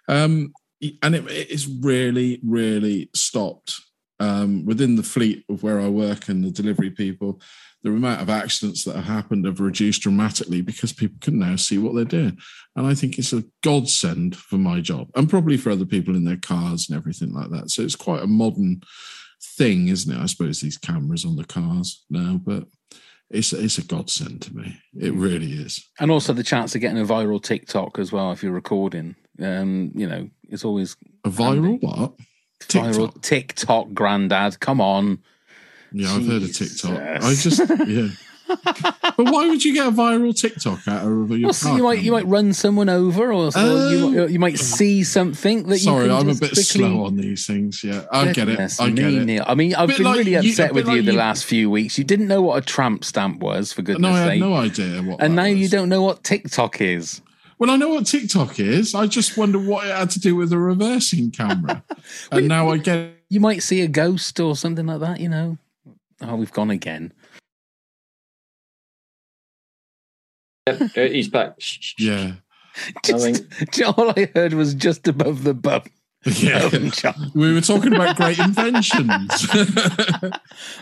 Um, and it, it's really, really stopped um, within the fleet of where I work and the delivery people. The amount of accidents that have happened have reduced dramatically because people can now see what they're doing. And I think it's a godsend for my job and probably for other people in their cars and everything like that. So it's quite a modern thing, isn't it? I suppose these cameras on the cars now, but it's it's a godsend to me. It really is. and also the chance of getting a viral TikTok as well if you're recording. Um, you know, it's always A viral what? viral TikTok, granddad. Come on. Yeah, I've heard of TikTok. I Jesus. just yeah. *laughs* but why would you get a viral TikTok out of your Well, so car you might you might run someone over, or, or you, um, might, you might see something that Sorry, you. can I'm a just bit quickly- slow on these things. Yeah, I get it. Goodness I get me, it. Neil. I mean, I've Bit been like really you- a upset bit with you like the you- last few weeks. You didn't know what a tramp stamp was, for goodness No, I had sake. no idea what. and that now you was. don't know what TikTok is. Well, I know what TikTok is. I just wonder what it had to do with a reversing camera. *laughs* and now I get You might see a ghost or something like that, you know. Oh, we've gone again. Yep, uh, he's back. *laughs* Yeah. *laughs* Just, *laughs* all I heard was just above the bum. Yeah. We were talking about great inventions. I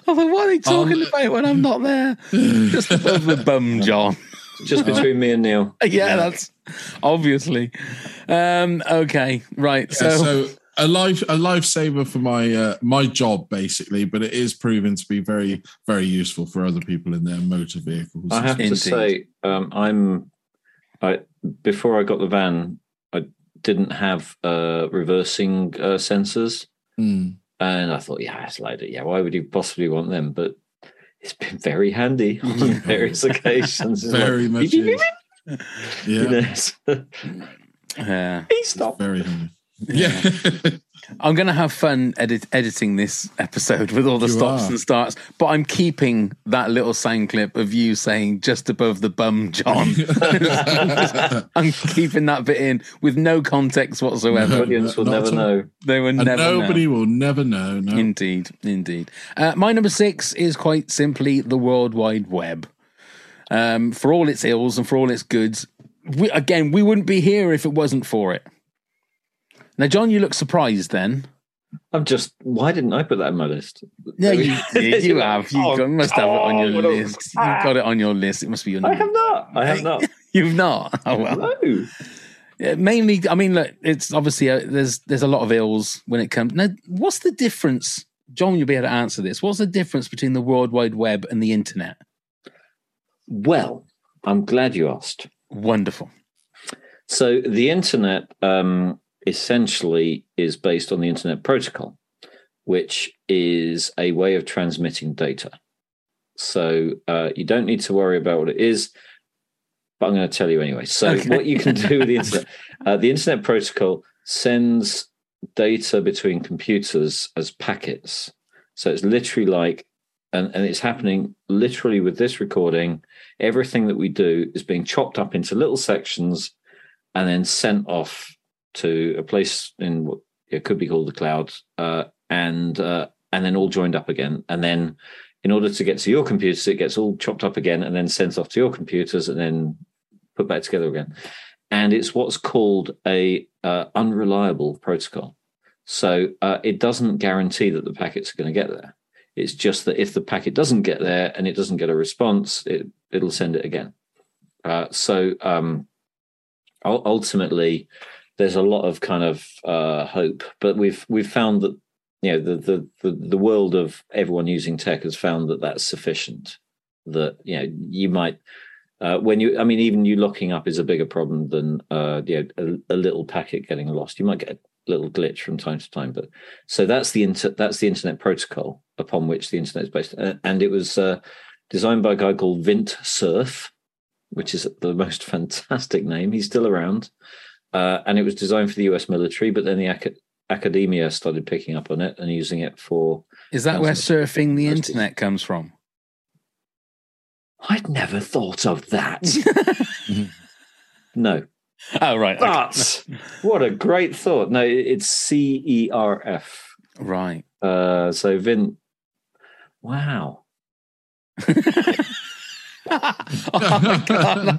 thought, what are they talking Um, about when I'm not there? Just above the bum, John. Just between me and Neil. Yeah, that's obviously. Um, okay, right. So, so a life a lifesaver for my uh, my job basically, but it is proven to be very very useful for other people in their motor vehicles. I have to Indeed. say, um, I'm. I before I got the van, I didn't have uh, reversing uh, sensors, Mm. and I thought, yeah, it's like, yeah, why would you possibly want them? But it's been very handy *laughs* on various occasions. Very like, much beep, beep, is. beep, Yeah, *laughs* know, uh, Please stop. very handy. Yeah. *laughs* I'm going to have fun edit- editing this episode with all the You stops are. and starts, but I'm keeping that little sound clip of you saying just above the bum, John. *laughs* *laughs* I'm keeping that bit in with no context whatsoever. No. Audience will never know. They were and never know. nobody will never know. No. Indeed, indeed. Uh, my number six is quite simply the World Wide Web. Um, for all its ills and for all its goods, we, again, we wouldn't be here if it wasn't for it. Now, John, you look surprised then. I'm just. Why didn't I put that in my list? No, you, you, *laughs* you have. You Oh, must have it on your oh, list. You've got it on your list. It must be your Name. I have not. I have not. *laughs* You've not. Oh well. No. Yeah, mainly, I mean, look, it's obviously a, there's there's a lot of ills when it comes. Now, what's the difference, John? You'll be able to answer this. What's the difference between the World Wide Web and the Internet? Well, I'm glad you asked. Wonderful. So the internet um, essentially is based on the internet protocol, which is a way of transmitting data. So uh, you don't need to worry about what it is, but I'm going to tell you anyway. So Okay. what you can do with the *laughs* internet, uh, the internet protocol sends data between computers as packets. So it's literally like, and, and it's happening literally with this recording. Everything that we do is being chopped up into little sections and then sent off to a place in what it could be called the cloud, uh, and uh, and then all joined up again. And then, in order to get to your computers, it gets all chopped up again and then sent off to your computers and then put back together again. And it's what's called a uh, unreliable protocol. So uh, it doesn't guarantee that the packets are going to get there. It's just that if the packet doesn't get there and it doesn't get a response, it it'll send it again. Uh, so um, ul- ultimately, there's a lot of kind of uh, hope, but we've we've found that you know the, the the the world of everyone using tech has found that that's sufficient. That you know you might uh, when you I mean even you locking up is a bigger problem than uh, you know, a, a little packet getting lost. You might get a little glitch from time to time, but so that's the inter- that's the internet protocol upon which the internet is based, and it was uh, designed by a guy called Vint Cerf, which is the most *laughs* fantastic name. He's still around. Uh, and it was designed for the US military, but then the ac- academia started picking up on it and using it for. Is that where surfing the That's- internet comes from? I'd never thought of that. *laughs* *laughs* no, Oh, right. okay. but what a great thought. No, it's C E R F. Right. Uh, so Vin, wow. *laughs* oh, my God.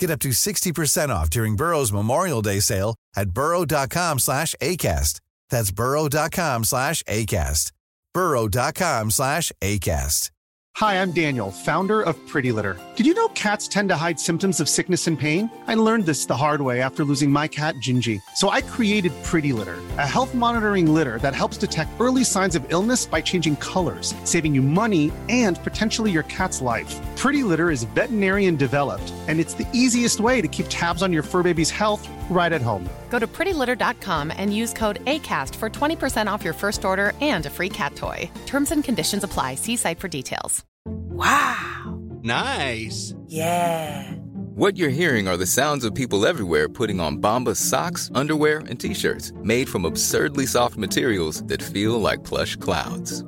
Get up to 60% off during Burrow's Memorial Day sale at burrow.com slash ACAST. That's burrow.com slash ACAST. burrow.com slash ACAST. Hi, I'm Daniel, founder of Pretty Litter. Did you know cats tend to hide symptoms of sickness and pain? I learned this the hard way after losing my cat, Gingy. So I created Pretty Litter, a health monitoring litter that helps detect early signs of illness by changing colors, saving you money and potentially your cat's life. Pretty Litter is veterinarian developed, and it's the easiest way to keep tabs on your fur baby's health right at home. Go to prettylitter.com and use code ACAST for 20% off your first order and a free cat toy. Terms and conditions apply. See site for details. Wow. Nice. Yeah. What you're hearing are the sounds of people everywhere putting on Bombas socks, underwear, and t-shirts made from absurdly soft materials that feel like plush clouds.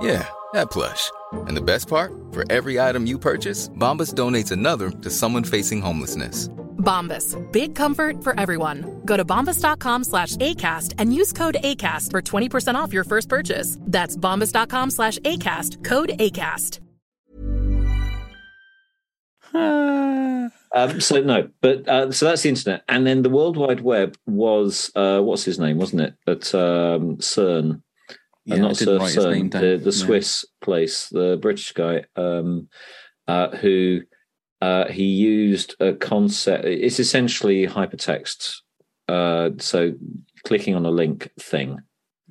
Yeah, that plush. And the best part? For every item you purchase, Bombas donates another to someone facing homelessness. Bombas. Big comfort for everyone. Go to bombas.com slash ACAST and use code ACAST for 20% off your first purchase. That's bombas.com slash ACAST. Code ACAST. Um, so no, but uh, so that's the internet, and then the World Wide Web was uh, what's his name, wasn't it? At um, CERN, Yeah, not didn't write his name CERN, the, the. Swiss place, the British guy, um, uh, who uh, he used a concept. It's essentially hypertext. Uh, so clicking on a link thing,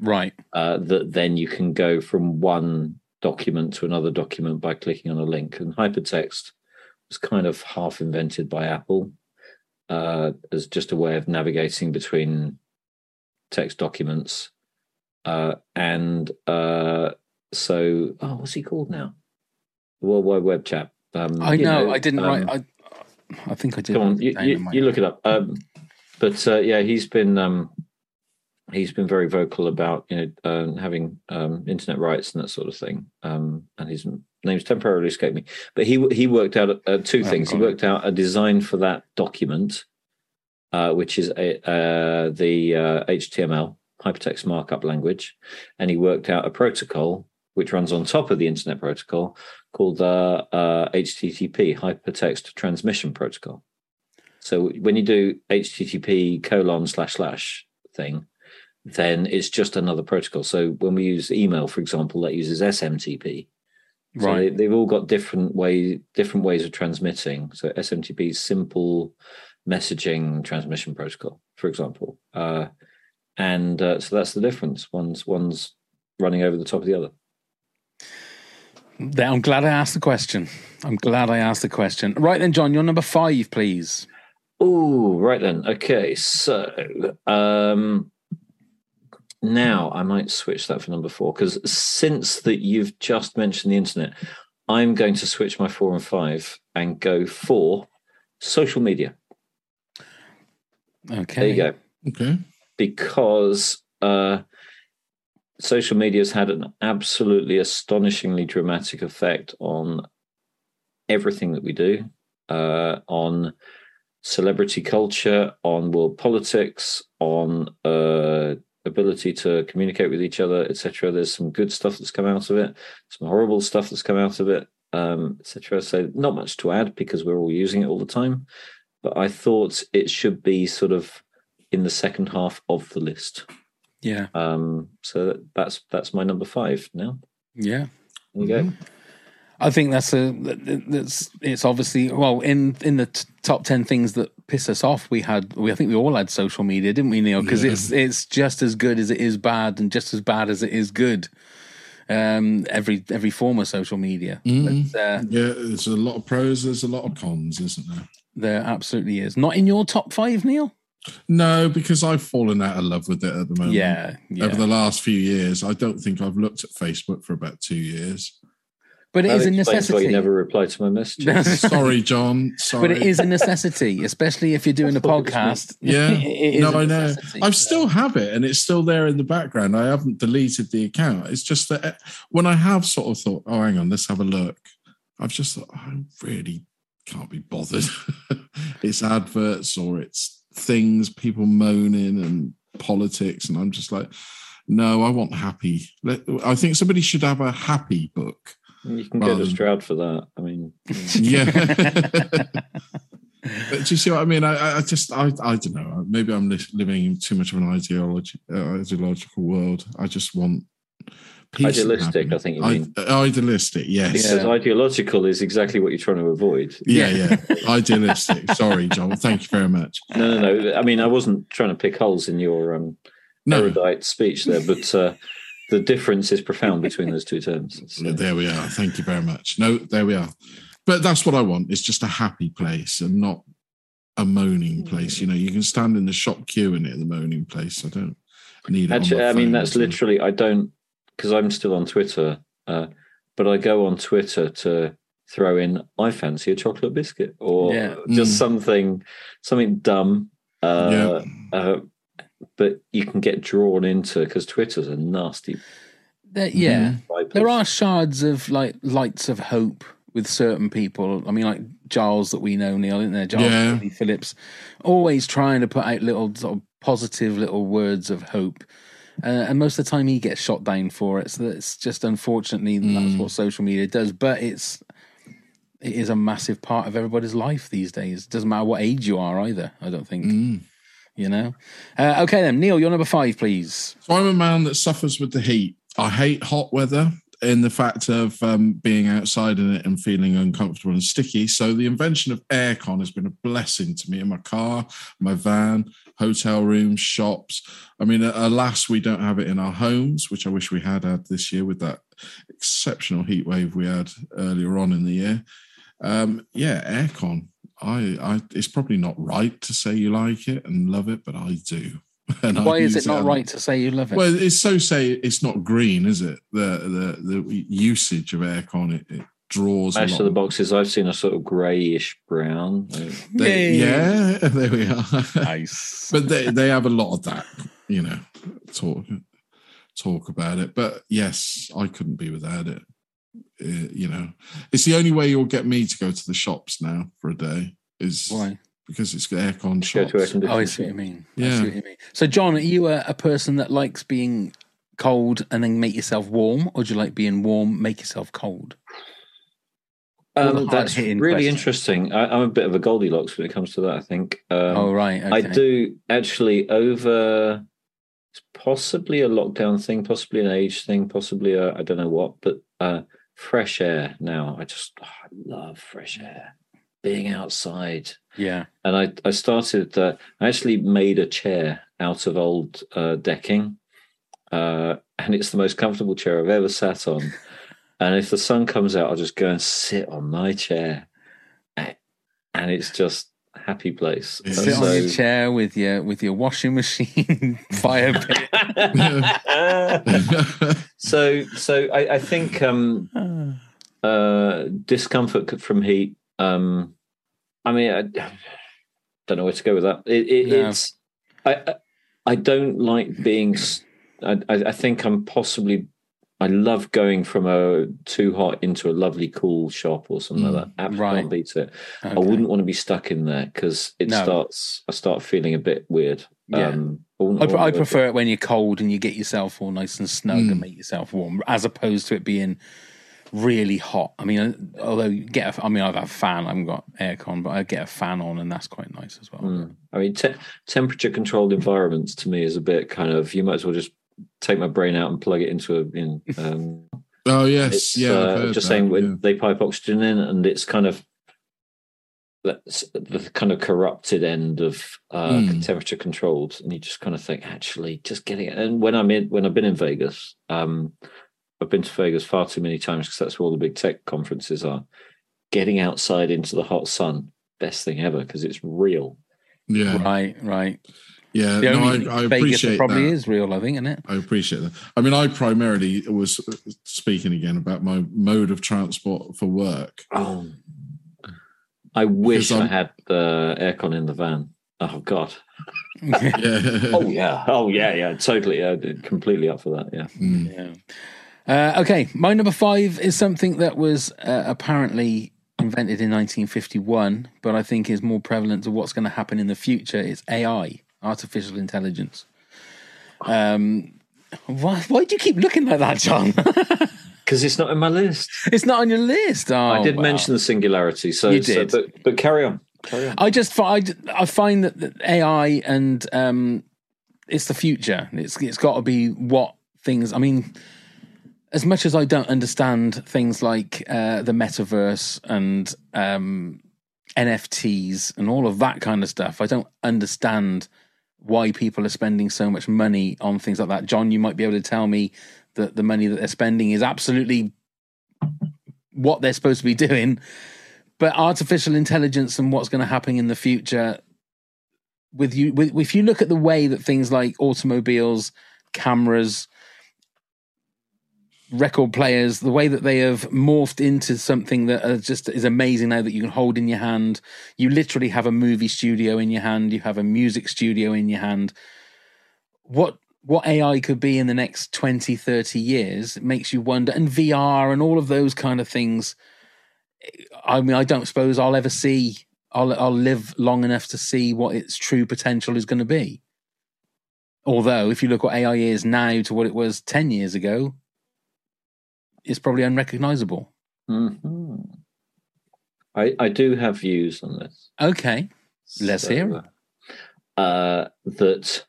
right? Uh, that then you can go from one document to another document by clicking on a link, and hypertext was kind of half invented by Apple uh, as just a way of navigating between text documents. Uh, and uh, so, oh, what's he called now? The World Wide Web chap. Um, I you know, I didn't um, write. I, I think I did. Come on, you, you, you look it up. Um, but uh, yeah, he's been um, he's been very vocal about you know um, having um, internet rights and that sort of thing. Um, and his name's temporarily escaped me. But he he worked out uh, two I things. He worked out a design for that document, uh, which is a, uh, the uh, HTML hypertext markup language, and he worked out a protocol which runs on top of the internet protocol called the uh, HTTP Hypertext Transmission Protocol. So when you do HTTP colon slash slash thing, then it's just another protocol. So when we use email, for example, that uses SMTP. So Right. they, they've all got different way different ways of transmitting. So SMTP is simple messaging transmission protocol, for example. Uh, and uh, so that's the difference. One's one's running over the top of the other. I'm glad I asked the question. I'm glad I asked the question. Right then, John, you're number five, please. Oh, right then. Okay, so um, now I might switch that for number four because since that you've just mentioned the internet, I'm going to switch my four and five and go for social media. Okay. There you go. Okay. Because uh, social media has had an absolutely astonishingly dramatic effect on everything that we do, uh, on celebrity culture, on world politics, on uh, ability to communicate with each other, etc. There's some good stuff that's come out of it, some horrible stuff that's come out of it, um, etc. So not much to add because we're all using it all the time. But I thought it should be sort of in the second half of the list. Yeah. Um, so that's that's my number five now. Yeah. There you go. I think that's a that- that's it's obviously well in in the t- top ten things that piss us off. We had we I think we all had social media, didn't we, Neil? Because Yeah. it's it's just as good as it is bad, and just as bad as it is good. Um, every every form of social media. Mhm. But, uh, Yeah, there's a lot of pros, there's a lot of cons, isn't there? there absolutely is. Not in your top five, Neil. No, because I've fallen out of love with it at the moment. Yeah, yeah. Over the last few years, I don't think I've looked at Facebook for about two years. But it That is a explains why necessity. you never reply to my messages. *laughs* Sorry, John. Sorry. But it is a necessity, especially if you're doing a podcast. *laughs* Yeah, *laughs* no, a I know. I still have it, and it's still there in the background. I haven't deleted the account. It's just that uh, when I have sort of thought, "Oh, hang on, let's have a look," I've just thought, I really can't be bothered. it's adverts or it's things, people moaning and politics, and I'm just like, no, I want happy. Let, I think somebody should have a happy book. You can go to Stroud for that. I mean, *laughs* yeah. *laughs* But do you see what I mean? I, I- just, I, I don't know. maybe I'm li- living in too much of an ideology, uh, ideological world. I just want peace. Idealistic, I think you mean. I- idealistic, yes. Because ideological is exactly what you're trying to avoid. Yeah, yeah. Idealistic. *laughs* Sorry, John. Thank you very much. No, no, no. I mean, I wasn't trying to pick holes in your um, erudite speech there, but uh, the difference is profound between those two terms. *laughs* Yeah, There we are. Thank you very much. No, there we are. But that's what I want. It's just a happy place and not a moaning place. You know, you can stand in the shop queuing it in the moaning place. I don't need it. on Actually, my I mean, that's literally, I don't, because I'm still on Twitter, uh, but I go on Twitter to throw in, I fancy a chocolate biscuit or Yeah. just Mm. something, something dumb. Uh, uh, but you can get drawn into because Twitter's a nasty. There, yeah, Mhm. There are shards of like lights of hope with certain people. I mean, like Giles that we know, Neil, isn't there? Giles Yeah. Phillips, always trying to put out little sort of positive little words of hope. Uh, and most of the time, he gets shot down for it. So it's just unfortunately Mm. that's what social media does. But it's it is a massive part of everybody's life these days. Doesn't matter what age you are either. I don't think. Mm. You know. Uh, okay then, Neil, you're number five, please. So I'm a man that suffers with the heat. I hate hot weather in the fact of um, being outside in it and feeling uncomfortable and sticky. So the invention of aircon has been a blessing to me in my car, my van, hotel rooms, shops. I mean, alas, we don't have it in our homes, which I wish we had had this year with that exceptional heat wave we had earlier on in the year. Um, yeah, aircon. I, I, it's probably not right to say you like it and love it, but I do. *laughs* And Why is it not right to say you love it? well, it's so say it's not green, is it? The the the usage of aircon it, it draws a Most lot. of the boxes I've seen are sort of greyish brown. They- yeah, *laughs* there we are. Nice. *laughs* but they they have a lot of that, you know, talk talk about it. But yes, I couldn't be without it. Uh, you know, it's the only way you'll get me to go to the shops now for a day. Is Why? Because it's aircon Go shops. to air conditioning. Oh, I see what you mean. I Yeah. see what you mean. So, John, are you a, a person that likes being cold and then make yourself warm, or do you like being warm, make yourself cold? Um, that's really questions. interesting. I, I'm a bit of a Goldilocks when it comes to that. I think. Um, Oh, right, I do actually over. It's possibly a lockdown thing, possibly an age thing, possibly a I don't know what, but uh, fresh air. Now I just oh, I love fresh air, being outside. Yeah. And I I started. Uh, I actually made a chair out of old uh, decking, uh, and it's the most comfortable chair I've ever sat on. And if the sun comes out, I'll just go and sit on my chair, and it's just a happy place. And Sit on your chair with your with your washing machine *laughs* fire pit. *laughs* so so I, I think um uh discomfort from heat um i mean i don't know where to go with that it, it, No. it's I, I i don't like being I think i'm possibly i love going from a too hot into a lovely cool shop or something like that absolutely Right. beat it i wouldn't want to be stuck in there because it No. starts i start feeling a bit weird Yeah. um I I, I I prefer it when you're cold and you get yourself all nice and snug Mm. and make yourself warm, as opposed to it being really hot. I mean, although you get, a, I mean, I've got a fan. I haven't got aircon, but I get a fan on, and that's quite nice as well. Mm. I mean, te- temperature controlled environments to me is a bit kind of you might as well just take my brain out and plug it into a. In, um, *laughs* oh yes, it's, yeah. Uh, just that, saying when yeah. they pipe oxygen in, and it's kind of that's the kind of corrupted end of uh, Mm. temperature controlled, and you just kind of think, actually, just getting it. And when I'm in, when I've been in Vegas, um, I've been to Vegas far too many times because that's where all the big tech conferences are. Getting outside into the hot sun, best thing ever because it's real. Yeah. Right, right. Yeah, The no, I, I Vegas appreciate that probably that. is real, I think, isn't it? I appreciate that. I mean, I primarily was uh, speaking again about my mode of transport for work. Oh, I wish I had the aircon in the van. Oh God. *laughs* Yeah. oh yeah. Oh yeah. Yeah. Totally. Yeah. Completely up for that. Yeah. Mm. Yeah. Uh, okay, my number five is something that was uh, apparently invented in 1951, but I think is more prevalent to what's going to happen in the future. It's AI, artificial intelligence. Um, why, why do you keep looking like that, John? *laughs* Because it's not in my list. it's not on your list. Oh, I did wow. mention the singularity. So, You so- did. but but carry on. I just find I find that, that AI and um, it's the future. It's it's got to be what things. I mean, as much as I don't understand things like uh, the metaverse and um, NFTs and all of that kind of stuff, I don't understand why people are spending so much money on things like that. John, you might be able to tell me that the money that they're spending is absolutely what they're supposed to be doing. But artificial intelligence and what's going to happen in the future, with you, with, if you look at the way that things like automobiles, cameras, record players, the way that they have morphed into something that just is amazing now that you can hold in your hand. You literally have a movie studio in your hand, you have a music studio in your hand. What what AI could be in the next 20, 30 years makes you wonder, and VR and all of those kind of things. I mean, I don't suppose I'll ever see, I'll, I'll live long enough to see what its true potential is going to be. Although, if you look what AI is now to what it was 10 years ago, it's probably unrecognizable. Mm-hmm. I, I do have views on this. Okay, let's So, hear it. Uh, that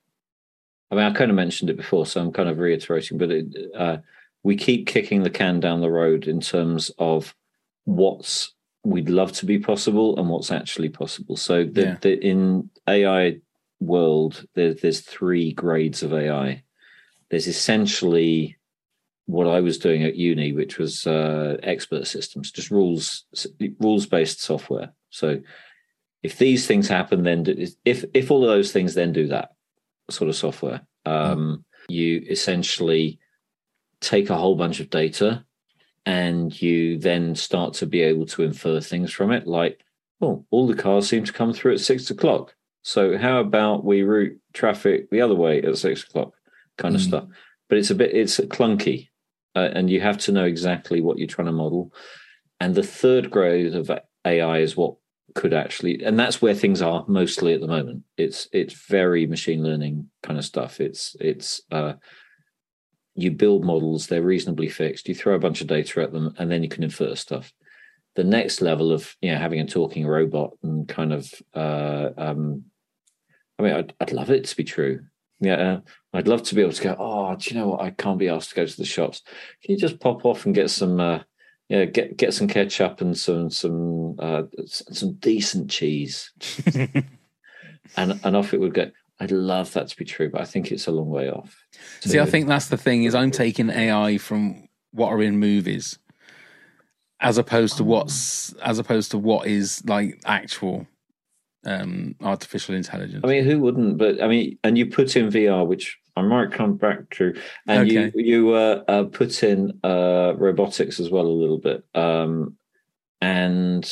I mean, I kind of mentioned it before, so I'm kind of reiterating. But it, uh, we keep kicking the can down the road in terms of what's we'd love to be possible and what's actually possible. So the, Yeah. the, in AI world, there, there's three grades of AI. There's essentially what I was doing at uni, which was uh, expert systems, just rules rules based software. So if these things happen, then do, if if all of those things, then do that sort of software. Um, You essentially take a whole bunch of data, and you then start to be able to infer things from it, like oh, all the cars seem to come through at six o'clock. So how about we route traffic the other way at six o'clock, kind of Mm. stuff. But it's a bit it's clunky, uh, and you have to know exactly what you're trying to model. And the third grade of AI is what could actually, and that's where things are mostly at the moment. It's it's very machine learning kind of stuff. It's it's uh, you build models, they're reasonably fixed. You throw a bunch of data at them, and then you can infer stuff. The next level of you know having a talking robot and kind of, uh, um, I mean, I'd, I'd love it to be true. Yeah, uh, I'd love to be able to go. Oh, do you know what? I can't be asked to go to the shops. Can you just pop off and get some? Uh, yeah, get get some ketchup and some some uh, some decent cheese, *laughs* and and off it would go. I'd love that to be true, but I think it's a long way off. See, I think that's the thing is I'm taking AI from what are in movies, as opposed to what's as opposed to what is like actual um artificial intelligence. I mean, who wouldn't? But I mean, and you put in VR, which I might come back to, and Okay. you you uh, uh, put in uh, robotics as well a little bit, um, and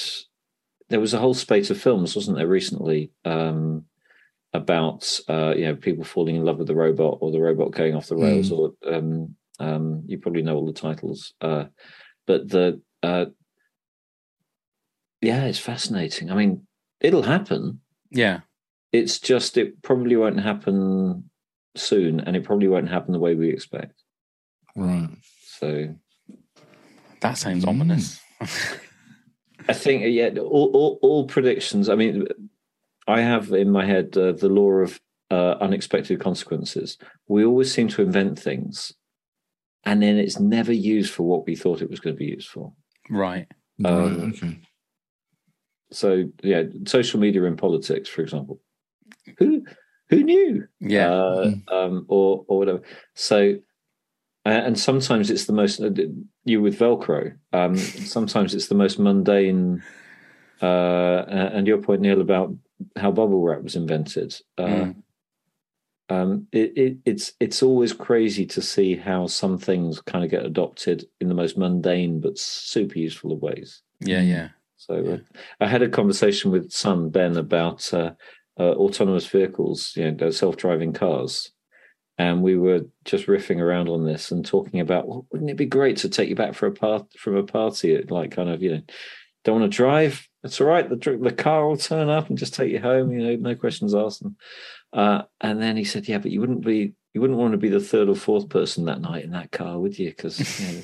there was a whole spate of films, wasn't there, recently um, about uh, you know people falling in love with the robot or the robot going off the rails, or um, um, you probably know all the titles, uh, but the uh, yeah, it's fascinating. I mean, it'll happen. yeah. It's just it probably won't happen soon, and it probably won't happen the way we expect. Right. So That sounds ominous. *laughs* I think yeah, all all, all predictions. I mean, I have in my head uh, the law of uh, unexpected consequences. We always seem to invent things, and then it's never used for what we thought it was going to be used for. Right. Um, right. Okay. So yeah, social media and politics, for example. Who who knew? Yeah. Uh, um, or or whatever. So, and sometimes it's the most uh, you with Velcro. Um, sometimes it's the most mundane. Uh, and your point, Neil, about how bubble wrap was invented. Uh, Mm. um, it, it, it's it's always crazy to see how some things kind of get adopted in the most mundane but super useful of ways. Yeah, yeah. So uh, I had a conversation with son Ben about uh, uh, autonomous vehicles, you know, self-driving cars, and we were just riffing around on this and talking about well, wouldn't it be great to take you back for a part from a party at like kind of you know don't want to drive? That's all right the the car will turn up and just take you home you know no questions asked. And uh, and then he said yeah but you wouldn't be you wouldn't want to be the third or fourth person that night in that car would you because you know,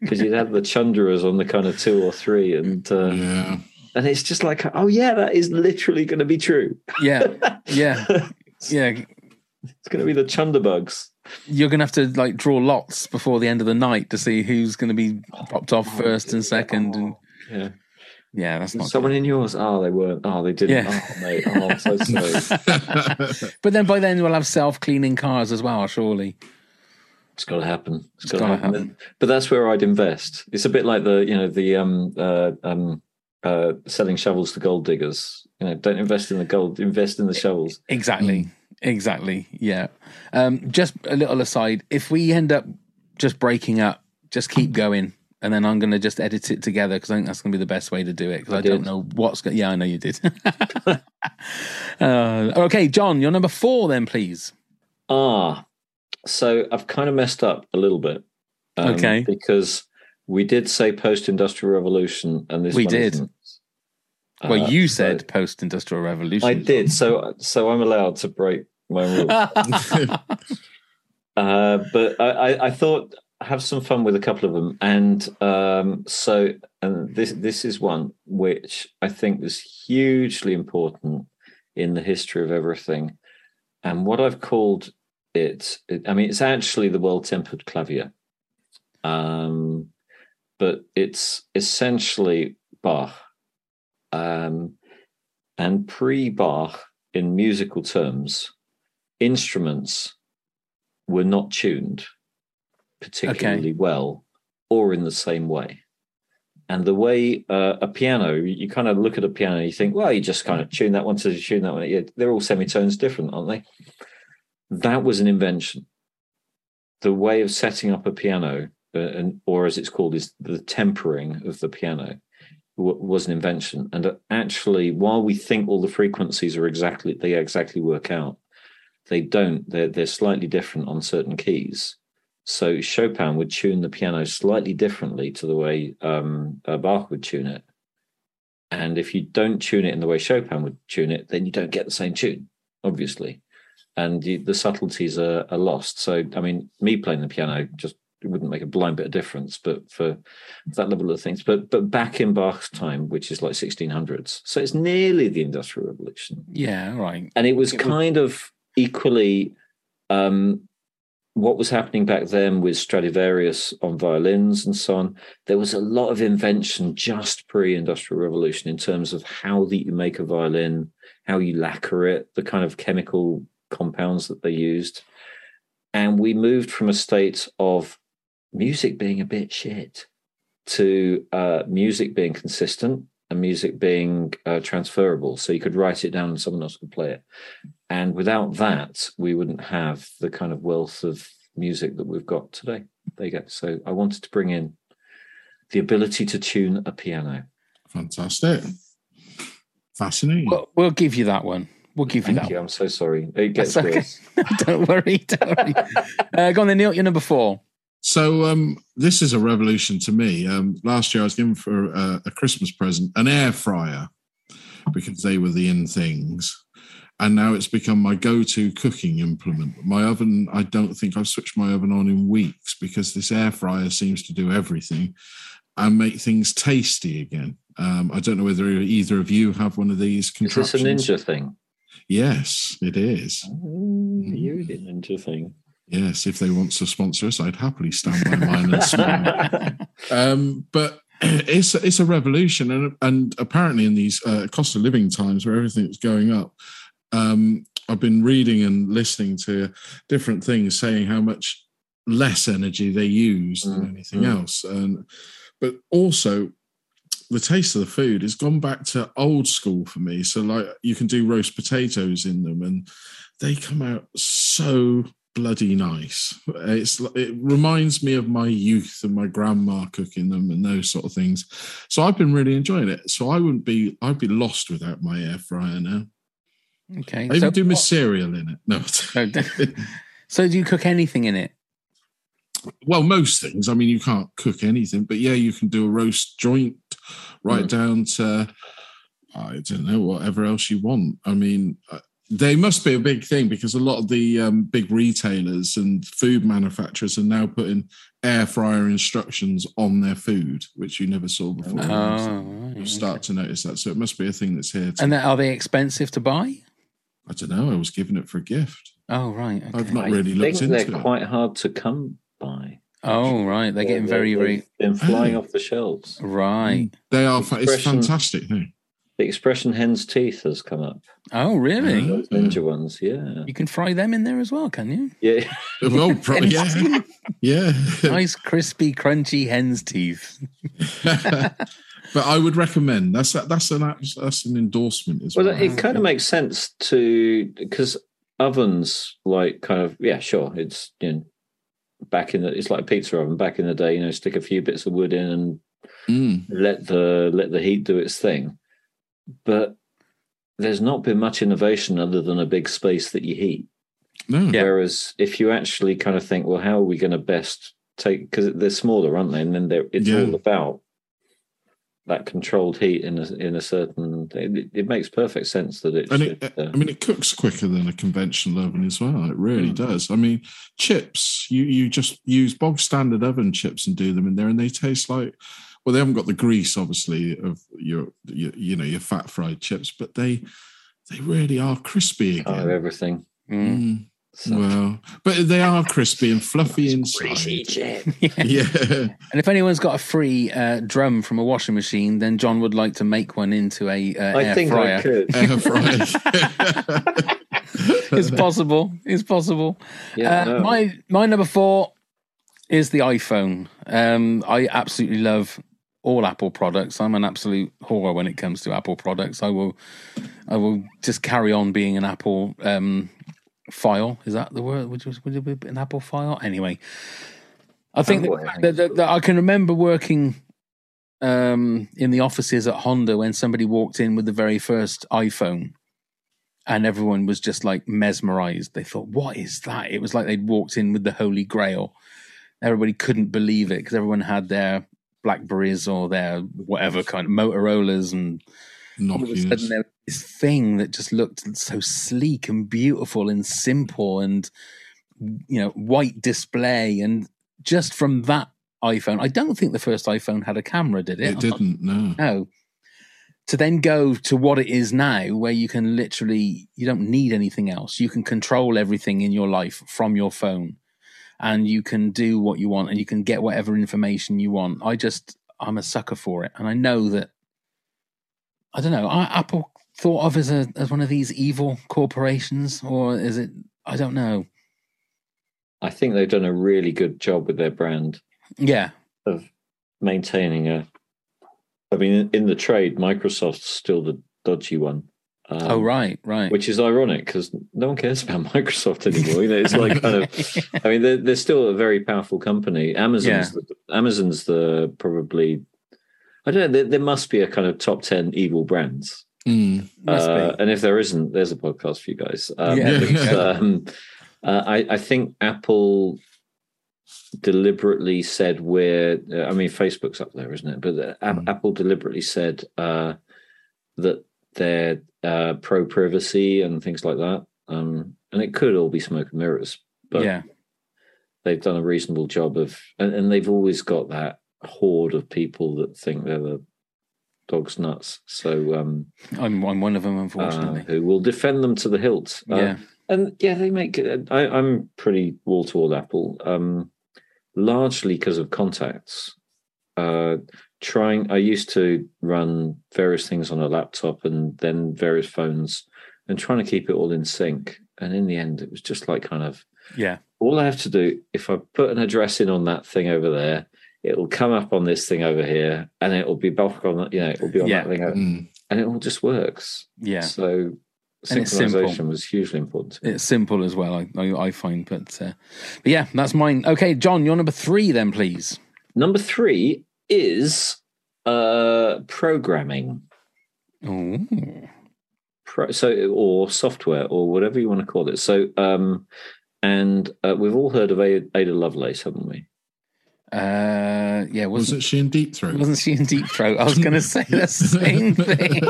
because you'd have the chunderas on the kind of two or three and uh, Yeah. and it's just like, oh yeah, that is literally going to be true. Yeah, yeah, *laughs* yeah. It's going to be the chunderbugs. You're going to have to like draw lots before the end of the night to see who's going to be popped off first and second, and Yeah. Yeah, that's not. Someone in yours? Oh, they weren't. Oh, they didn't. Yeah. Oh, mate. Oh, I'm so *laughs* sorry. *laughs* But then by then we'll have self cleaning cars as well, surely. It's got to happen. It's it's got to gotta happen. happen. But that's where I'd invest. It's a bit like the you know the um uh, um uh selling shovels to gold diggers. You know, don't invest in the gold. Invest in the shovels. Exactly. Exactly. Yeah. Um, just a little aside. If we end up just breaking up, just keep going. And then I'm going to just edit it together because I think that's going to be the best way to do it because I, I don't know what's going Yeah, I know you did. *laughs* uh, okay, John, you're number four then, please. Ah, so I've kind of messed up a little bit. um, Okay. Because we did say post-industrial revolution, and this We did. isn't. Well, Uh, you so- said post industrial revolution. I did. So so I'm allowed to break my rules. *laughs* uh, but I, I, I thought have some fun with a couple of them, and um, so and this this is one which I think was hugely important in the history of everything, and what I've called it. it I mean, it's actually the well tempered clavier, um, but it's essentially Bach, um, and pre Bach in musical terms, instruments were not tuned particularly well or in the same way. And the way uh, a piano, you kind of look at a piano, you think, well, you just kind of tune that one to tune that one. Yeah, they're all semitones different, aren't they? That was an invention. The way of setting up a piano, uh, and or as it's called, is the tempering of the piano w- was an invention. And uh, actually, while we think all the frequencies are exactly they exactly work out, they don't. They're they're slightly different on certain keys. So Chopin would tune the piano slightly differently to the way um, uh, Bach would tune it. And if you don't tune it in the way Chopin would tune it, then you don't get the same tune, obviously. And you, the subtleties are, are lost. So, I mean, me playing the piano just it wouldn't make a blind bit of difference, but for that level of things. But but back in Bach's time, which is like 1600s, so it's nearly the Industrial Revolution Yeah, right. and it was It was- kind of equally um, what was happening back then with Stradivarius on violins and so on. There was a lot of invention just pre-industrial revolution in terms of how that you make a violin, how you lacquer it, the kind of chemical compounds that they used, and we moved from a state of music being a bit shit to uh, music being consistent and music being uh, transferable. So you could write it down and someone else could play it. And without that, we wouldn't have the kind of wealth of music that we've got today. There you go. So I wanted to bring in the ability to tune a piano. Fantastic. Fascinating. We'll, we'll give you that one. We'll give you Thank that you. I'm so sorry. It That's gets okay. worse. *laughs* don't worry. Don't worry. *laughs* Uh, go on then, Neil. You're number four. So um, this is a revolution to me. Um, last year I was given for a, a Christmas present an air fryer because they were the in things, and now it's become my go-to cooking implement. My oven, I don't think I've switched my oven on in weeks because this air fryer seems to do everything and make things tasty again. Um, I don't know whether either of you have one of these Is this a ninja thing? Yes, it is. You did ninja thing. Yes, if they want to sponsor us, I'd happily stand by mine and smile. *laughs* um, but *clears throat* it's it's a revolution, and and apparently in these uh, cost of living times where everything's going up, um, I've been reading and listening to different things saying how much less energy they use than anything mm. else, and but also the taste of the food has gone back to old school for me. So like you can do roast potatoes in them, and they come out so bloody nice. It's it reminds me of my youth and my grandma cooking them and those sort of things. So I've been really enjoying it. So I wouldn't be I'd be lost without my air fryer now. Okay. I even so, do my cereal in it. No. *laughs* so do you cook anything in it? well, most things. I mean, you can't cook anything, but yeah, you can do a roast joint right Mm. down to I don't know whatever else you want. I mean, They must be a big thing because a lot of the um, big retailers and food manufacturers are now putting air fryer instructions on their food, which you never saw before. Oh, you right, start to notice that. So it must be a thing that's here. To, And then are they expensive to buy? I don't know. I was given it for a gift. Oh, right. Okay. I've not I really looked think into they're it. quite hard to come by. Oh, right. They're getting They- very, they've very. been flying Oh. off the shelves. Right. They are. Fa- it's Expression- fantastic. Thing. The expression "hen's teeth" has come up. Oh, really? Those ninja ones, yeah, You can fry them in there as well, can you? yeah. Well, probably, *laughs* yeah, yeah. nice, crispy, crunchy hen's teeth. *laughs* but I would recommend that's that's an that's an endorsement as Well, well. it kind of makes sense to because ovens, like, kind of, yeah, sure, it's you know, back in the, it's like a pizza oven. Back in the day, you know, stick a few bits of wood in and Mm. let the let the heat do its thing. But there's not been much innovation other than a big space that you heat. No. Whereas if you actually kind of think, well, how are we going to best take because they're smaller, aren't they? And then they're, it's Yeah. all about that controlled heat in a in a certain. It, it makes perfect sense that it. and should, it, uh, I mean, it cooks quicker than a conventional oven as well. It really Mm. does. I mean, chips, you you just use bog standard oven chips and do them in there, and they taste like. Well, they haven't got the grease, obviously, of your, your you know your fat fried chips, but they they really are crispy kind of again. everything. Mm. So- Well, but they are crispy and fluffy inside. *laughs* Yeah. *laughs* And if anyone's got a free uh, drum from a washing machine, then John would like to make one into a uh, I air think fryer. I could. *laughs* Air fryer. it's possible. It's possible. Yeah, uh, no. My my number four is the iPhone. Um, I absolutely love all Apple products. I'm an absolute whore when it comes to Apple products. I will I will just carry on being an Apple um, file. Is that the word? Would you, would you be an Apple file? Anyway, I think that, I that, that, that I can remember working um, in the offices at Honda when somebody walked in with the very first iPhone and everyone was just like mesmerized. They thought, "What is that?" It was like they'd walked in with the Holy Grail. Everybody couldn't believe it because everyone had their Blackberries or their whatever kind of Motorola's, and all of a sudden there was this thing that just looked so sleek and beautiful and simple, and you know, white display, and just from that iPhone, I don't think the first iPhone had a camera, did it? It didn't. No. No. To then go to what it is now, where you can literally, you don't need anything else. You can control everything in your life from your phone and you can do what you want and you can get whatever information you want. I just, I'm a sucker for it. And I know that, I don't know, are Apple thought of as a, as one of these evil corporations or is it, I don't know. I think they've done a really good job with their brand Yeah. of maintaining a. I mean, in the trade, Microsoft's still the dodgy one. Um, oh, right, right. Which is ironic because no one cares about *laughs* Microsoft anymore. You know, it's like kind of. *laughs* I mean, they're, they're still a very powerful company. Amazon's the, Amazon's the probably. I don't know. There, there must be a kind of top ten evil brands. Mm. Uh, and if there isn't, there's a podcast for you guys. Um, Yeah. um, uh, I, I think Apple deliberately said where uh, I mean Facebook's up there, isn't it? But uh, Mm. Apple deliberately said uh, that they're uh, pro privacy and things like that. Um, and it could all be smoke and mirrors, but yeah. they've done a reasonable job of, and, and they've always got that horde of people that think they're the dog's nuts. So um, I'm, I'm one of them, uh, unfortunately. who will defend them to the hilt. Uh, Yeah. and yeah, they make. it- I, I'm pretty wall to wall Apple, um, largely because of contacts. Uh, trying, I used to run various things on a laptop and then various phones, and trying to keep it all in sync. And in the end, it was just like kind of yeah. all I have to do if I put an address in on that thing over there, it'll come up on this thing over here, and it'll be back on that. You know, it'll be on Yeah. that thing, over, Mm. and it all just works. Yeah. So it's simple. synchronization was hugely important. to me. It's simple as well, I, I, I find. But, uh, but yeah, that's mine. Okay, John, you're number three then, please. Number three is uh, programming. Oh, Pro, so or software or whatever you want to call it. So um, and uh, we've all heard of Ada, Ada Lovelace, haven't we? uh, yeah, wasn't, Wasn't she in Deep Throat? wasn't she in Deep Throat? I was going to say the *laughs* same thing.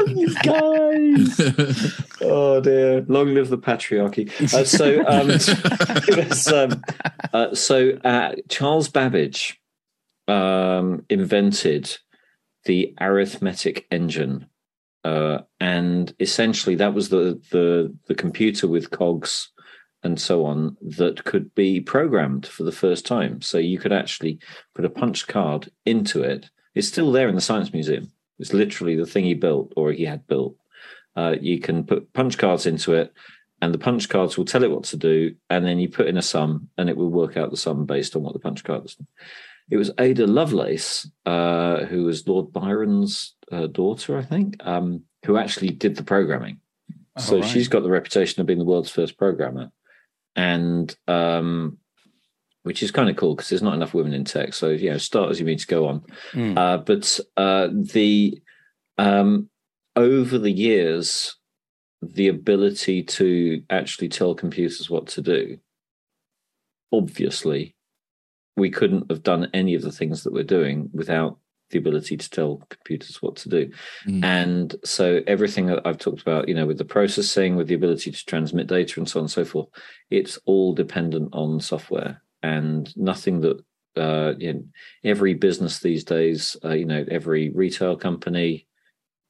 guys. *laughs* oh dear! Long live the patriarchy. Uh, so, um, *laughs* was, um, uh, so uh, Charles Babbage um, invented the arithmetic engine, uh, and essentially that was the the the computer with cogs and so on that could be programmed for the first time. So you could actually put a punch card into it. It's still there in the Science Museum. It's literally the thing he built or he had built. Uh, you can put punch cards into it, and the punch cards will tell it what to do, and then you put in a sum, and it will work out the sum based on what the punch card is. It was Ada Lovelace, uh, who was Lord Byron's uh, daughter, I think, um, who actually did the programming. Oh, so right. she's got the reputation of being the world's first programmer, and um, which is kind of cool because there's not enough women in tech. So you know, start as you mean to go on. Mm. Uh, but uh, the um, over the years, the ability to actually tell computers what to do, obviously, we couldn't have done any of the things that we're doing without the ability to tell computers what to do. Mm. And so everything that I've talked about, you know, with the processing, with the ability to transmit data and so on and so forth, it's all dependent on software and nothing that uh, you know, every business these days, uh, you know, every retail company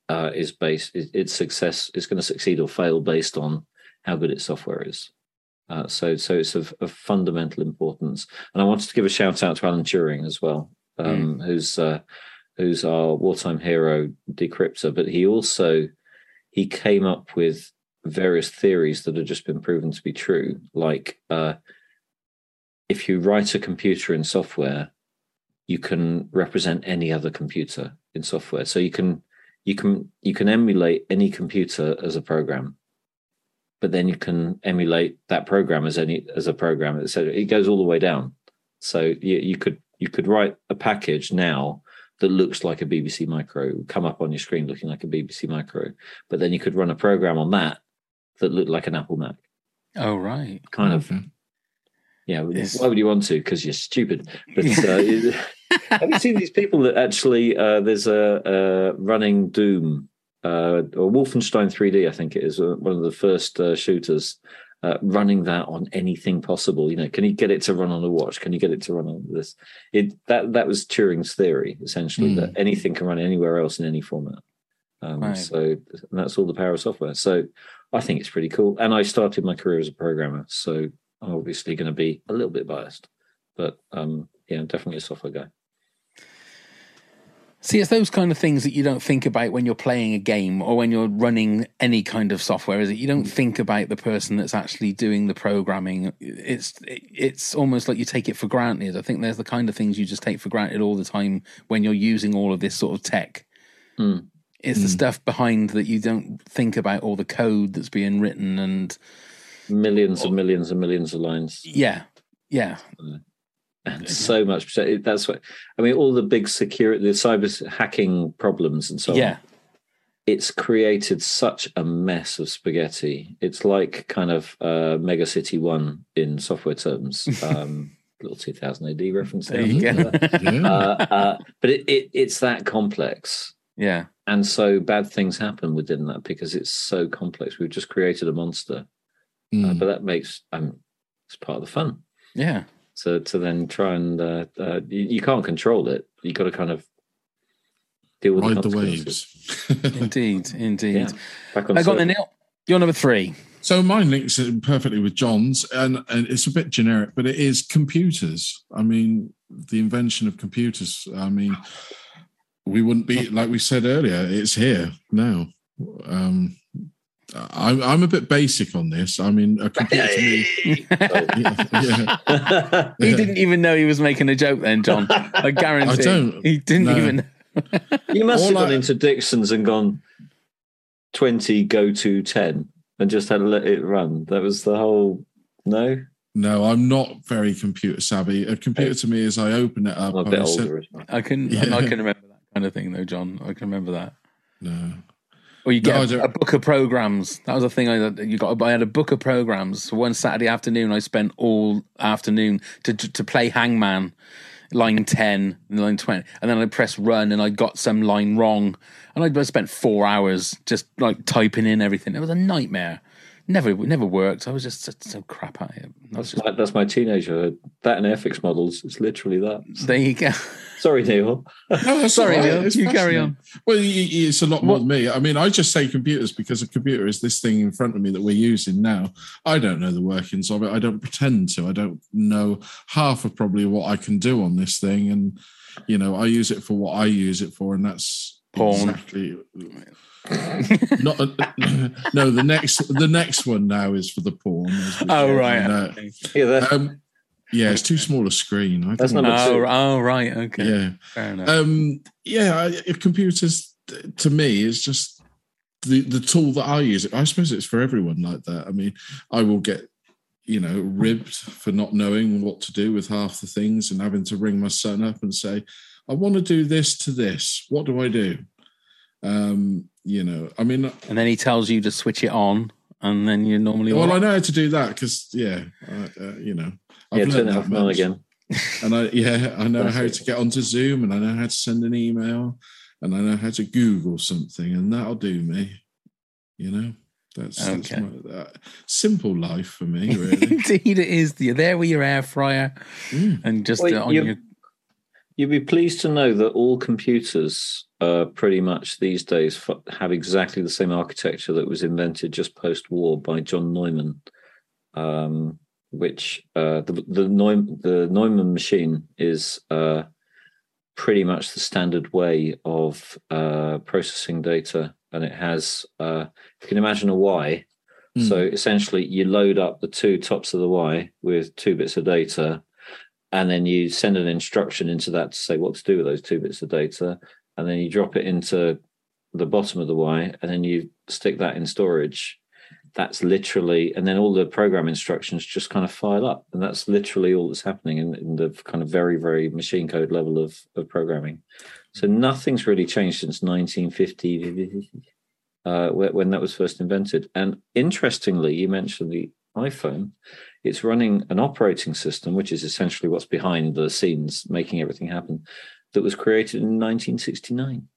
uh, is based, it, its success is going to succeed or fail based on how good its software is. Uh, so, so it's of, of fundamental importance. And I wanted to give a shout out to Alan Turing as well, um, who's uh, who's our wartime hero decryptor. But he also he came up with various theories that have just been proven to be true, like uh, if you write a computer in software, you can represent any other computer in software. So you can you can you can emulate any computer as a program, but then you can emulate that program as any as a program. So it goes all the way down. So you, you could you could write a package now that looks like a BBC Micro, come up on your screen looking like a BBC Micro, but then you could run a program on that that looked like an Apple Mac. Oh right. Kind of. Yeah, why would you want to? Because you're stupid. But uh, *laughs* have you seen these people that actually? Uh, there's a, a running Doom uh, or Wolfenstein 3D, I think it is uh, one of the first uh, shooters uh, running that on anything possible. You know, can you get it to run on a watch? Can you get it to run on this? It that that was Turing's theory essentially Hmm. that anything can run anywhere else in any format. Um, Right. So that's all the power of software. So I think it's pretty cool. And I started my career as a programmer, so I'm obviously going to be a little bit biased, but um, yeah, I'm definitely a software guy. See, it's those kind of things that you don't think about when you're playing a game or when you're running any kind of software. Is it? You don't think about the person that's actually doing the programming. It's it's almost like you take it for granted. I think there's the kind of things you just take for granted all the time when you're using all of this sort of tech. Mm. It's the stuff behind that you don't think about all the code that's being written and Millions and millions and millions of lines. yeah, yeah, and so much. That's what I mean. All the big security, the cyber hacking problems, and so on. Yeah. It's created such a mess of spaghetti. It's like kind of uh, Mega City One in software terms. *laughs* Um, little 2000 AD reference. There you go. *laughs* uh, uh, but it, it, it's that complex. yeah. And so bad things happen within that because it's so complex. We've just created a monster. Uh, but that makes um, it's part of the fun. Yeah. So to then try and uh, uh, you, you can't control it. You got to kind of deal with Ride the, the waves. *laughs* Indeed, indeed. Yeah. Back on I got the surf. Neil. You're number three. So mine links perfectly with John's, and, and it's a bit generic, but it is computers. I mean, the invention of computers. I mean, we wouldn't be like we said earlier. It's here now. Um, I'm I'm a bit basic on this. I mean, a computer to me. yeah, yeah. *laughs* He didn't even know he was making a joke then, John. I *laughs* guarantee. I don't. He didn't No. even. You must All have gone I- into Dixon's and gone twenty, go to ten, and just had to let it run. That was the whole. No, No, I'm not very computer savvy. A computer to me is I open it up. I'm a bit I older as. I can. Yeah. I can remember that kind of thing, though, John. I can remember that. No. Or you No, get don't- a, a book of programs. That was a thing I you got. I had a book of programs. So one Saturday afternoon, I spent all afternoon to to, to play Hangman line 10 and line 20 and then i press run and i got some line wrong and i spent four hours just like typing in everything it was a nightmare never never worked i was just so, so crap at it I was That's my, that's my teenager. That and Airfix models. It's literally that. there you go Sorry, Neil. No, Sorry, all right. Neil. It's You carry on. Well, y- y- it's a lot more than me. I mean, I just say computers because a computer is this thing in front of me that we're using now. I don't know the workings of it. I don't pretend to. I don't know half of probably what I can do on this thing. And, you know, I use it for what I use it for. And that's Porn. exactly. *laughs* Not *clears throat* no. The next, the next one now is for the porn. Oh, right. And, Yeah, that's, um, yeah, it's too small a screen. I That's think- number oh, two. oh right okay Yeah. fair enough Um, yeah, I- computers to me is just the the tool that I use. I suppose it's for everyone like that. I mean, I will get you know ribbed for not knowing what to do with half the things and having to ring my son up and say, "I want to do this to this. What do I do?" Um, you know, I mean, and then he tells you to switch it on and then you're normally well, all I know how to do that because yeah, I, uh, you know, yeah, I've turn learned it that off and again. and I yeah, I know how to get onto Zoom, and I know how to send an email, and I know how to Google something, and that'll do me. You know, that's, that's my, that, simple life for me, *laughs* really. Indeed, it is. You're there with your air fryer Mm. and just Well, uh, on you- your. You'd be pleased to know that all computers, uh, pretty much these days, f- have exactly the same architecture that was invented just post-war by John Neumann, um, which uh, the the, Neum- the Neumann machine is uh, pretty much the standard way of uh, processing data, and it has, uh, you can imagine a Y. Mm. So essentially, you load up the two tops of the Y with two bits of data, and then you send an instruction into that to say what to do with those two bits of data and then you drop it into the bottom of the y and then you stick that in storage that's literally and then all the program instructions just kind of file up. And that's literally all that's happening in, in the kind of very very machine code level of, of programming. So nothing's really changed since 1950 *laughs* uh, when that was first invented. And interestingly you mentioned the iphone. It's running an operating system, which is essentially what's behind the scenes, making everything happen, that was created in 1969.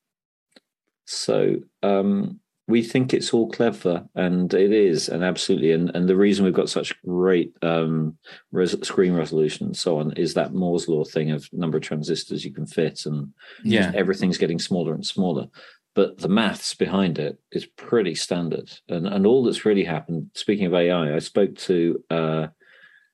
So um, we think it's all clever, and it is, and absolutely. And, and the reason we've got such great um, res- screen resolution and so on is that Moore's law thing of number of transistors you can fit, and Yeah. everything's getting smaller and smaller. But the maths behind it is pretty standard, and and all that's really happened. Speaking of AI, I spoke to uh,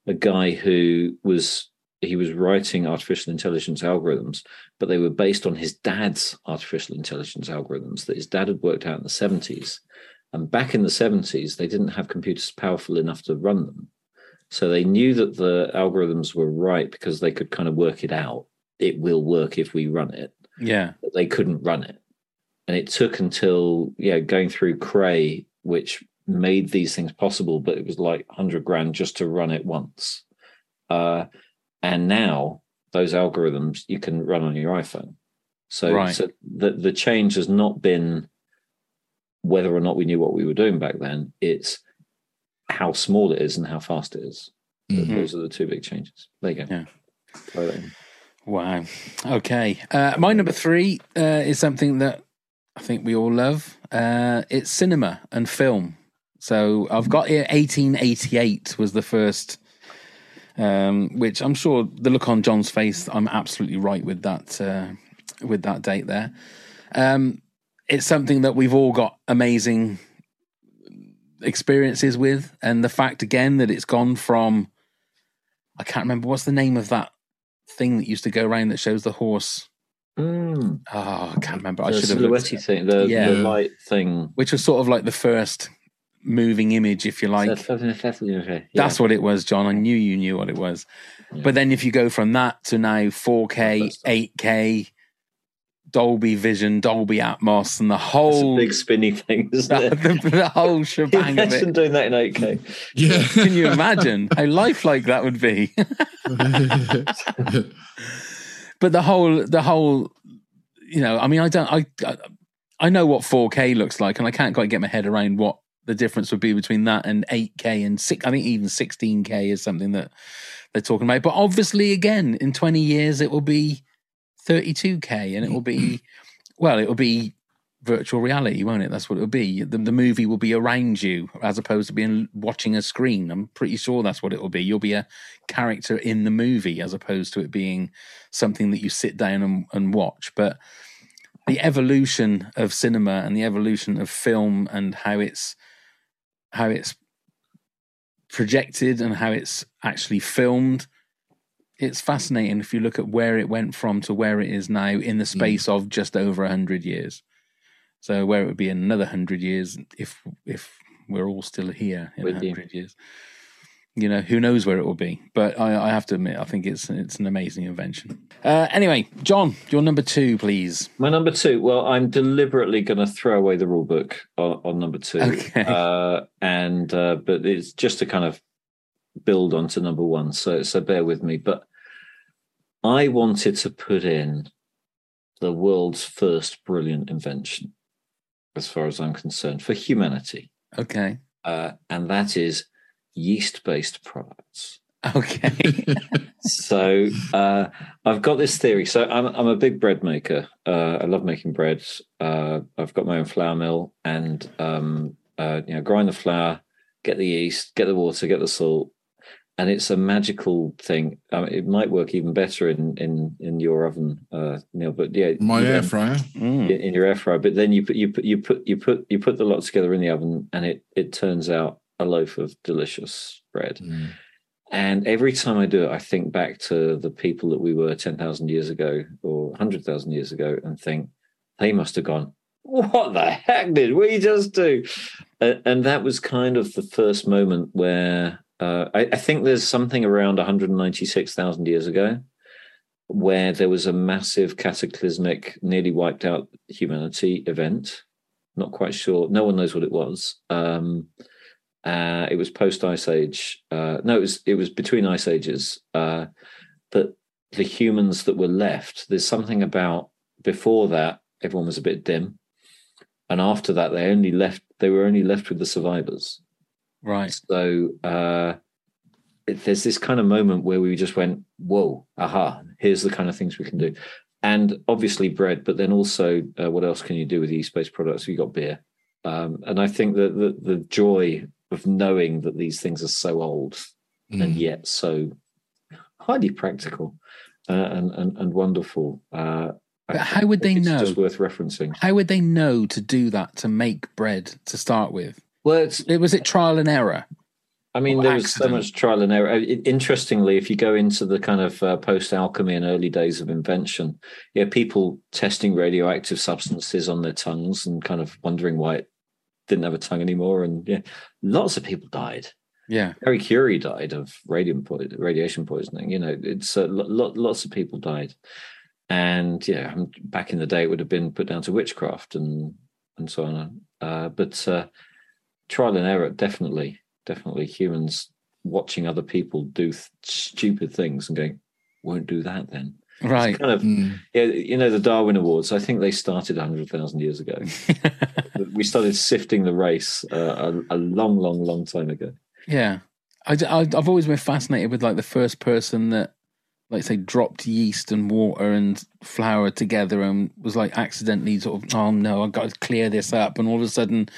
a guy who was he was writing artificial intelligence algorithms, but they were based on his dad's artificial intelligence algorithms that his dad had worked out in the 70s. And back in the 70s, they didn't have computers powerful enough to run them. So they knew that the algorithms were right because they could kind of work it out. It will work if we run it. Yeah. But they couldn't run it. And it took until, yeah, going through Cray, which made these things possible, but it was like 100 grand just to run it once. Uh, and now those algorithms you can run on your iPhone. So, Right. so the, the change has not been whether or not we knew what we were doing back then, it's how small it is and how fast it is. Mhm. Those are the two big changes. There you go. Yeah. In. Wow. Okay. Uh, my number three uh, is something that I think we all love. Uh, it's cinema and film. So I've got here 1888 was the first, um, which I'm sure the look on John's face, I'm absolutely right with that, uh, with that date there. Um, it's something that we've all got amazing experiences with. And the fact again that it's gone from, I can't remember what's the name of that thing that used to go around that shows the horse. Mm. Oh, I can't remember. I should have looked silhouette thing, the, Yeah. the light thing. which was sort of like the first moving image, if you like. That's what it was, John. I knew you knew what it was. But then if you go from that to now 4K, 8K, Dolby Vision, Dolby Atmos, and the whole big spinny thing, *laughs* isn't the, it? the, the whole shebang of *laughs* Imagine doing that in 8K. *laughs* Yeah. Can you imagine how lifelike that would be? but the whole the whole you know i mean i don't I, I i know what 4k looks like and i can't quite get my head around what the difference would be between that and 8K and six. I think even 16K is something that they're talking about. But obviously, again, in 20 years, it will be 32K and it will be, *clears throat* well, it will be virtual reality, won't it? That's what it'll be. The, the movie will be around you as opposed to being watching a screen. I'm pretty sure that's what it will be. You'll be a character in the movie as opposed to it being something that you sit down and, and watch. But the evolution of cinema and the evolution of film and how it's how it's projected and how it's actually filmed it's fascinating if you look at where it went from to where it is now in the hmm. space of just over 100 years. So where it would be in another 100 years if if we're all still here in 100 years you know who knows where it will be but I, I have to admit i think it's it's an amazing invention uh, anyway john your number two please My number two. Well, I'm deliberately going to throw away the rule book on, on number two, Okay. uh, and uh, but it's just to kind of build onto number one. So so bear with me. But I wanted to put in the world's first brilliant invention, as far as I'm concerned, for humanity, okay uh, and that is yeast-based products. okay *laughs* so uh, I've got this theory. So I'm I'm a big bread maker. Uh, I love making breads. Uh, I've got my own flour mill, and um, uh, you know, grind the flour, get the yeast, get the water, get the salt, and it's a magical thing. Um, it might work even better in in in your oven, uh, Neil. But yeah, My you air fryer. Mm. in in your air fryer. But then you put you put you put you put you put the lot together in the oven, and it it turns out a loaf of delicious bread. Mm. And every time I do it, I think back to the people that we were 10,000 years ago or 100,000 years ago and think they must have gone, What the heck did we just do? And that was kind of the first moment where uh, I, I think there's something around 196,000 years ago where there was a massive cataclysmic, nearly wiped out humanity event. Not quite sure. No one knows what it was. Um, uh, it was post ice age. Uh, no, it was it was between ice ages. Uh, but the humans that were left, there's something about before that everyone was a bit dim, and after that they only left. They were only left with the survivors. right So uh, it, there's this kind of moment where we just went, "Whoa, aha! Here's the kind of things we can do." And obviously bread, but then also, uh, what else can you do with yeast-based products? You got beer, um, and I think that the, the joy of knowing that these things are so old and yet so highly practical uh, and, and and wonderful. Uh, But how would they it's know? Just worth referencing. how would they know to do that to make bread to start with Well, it's it was it trial and error I mean, there was so much trial and error. Interestingly, if you go into the kind of uh, post alchemy and early days of invention, yeah, people testing radioactive substances on their tongues and kind of wondering why it didn't have a tongue anymore. And yeah, lots of people died. yeah Harry Curie died of radium po- radiation poisoning. You know, it's uh, lo- lo- lots of people died, and yeah, um, back in the day, it would have been put down to witchcraft and and so on. Uh, but uh, trial and error, definitely, definitely, humans watching other people do th- stupid things and going, "Won't do that then." Right It's kind of Mm. yeah, you know the Darwin Awards. I think they started hundred thousand years ago. *laughs* we started sifting the race uh, a, a long, long, long time ago. Yeah, I, have always been fascinated with like the first person that, like, say, dropped yeast and water and flour together and was like accidentally sort of, oh no, I've got to clear this up, and all of a sudden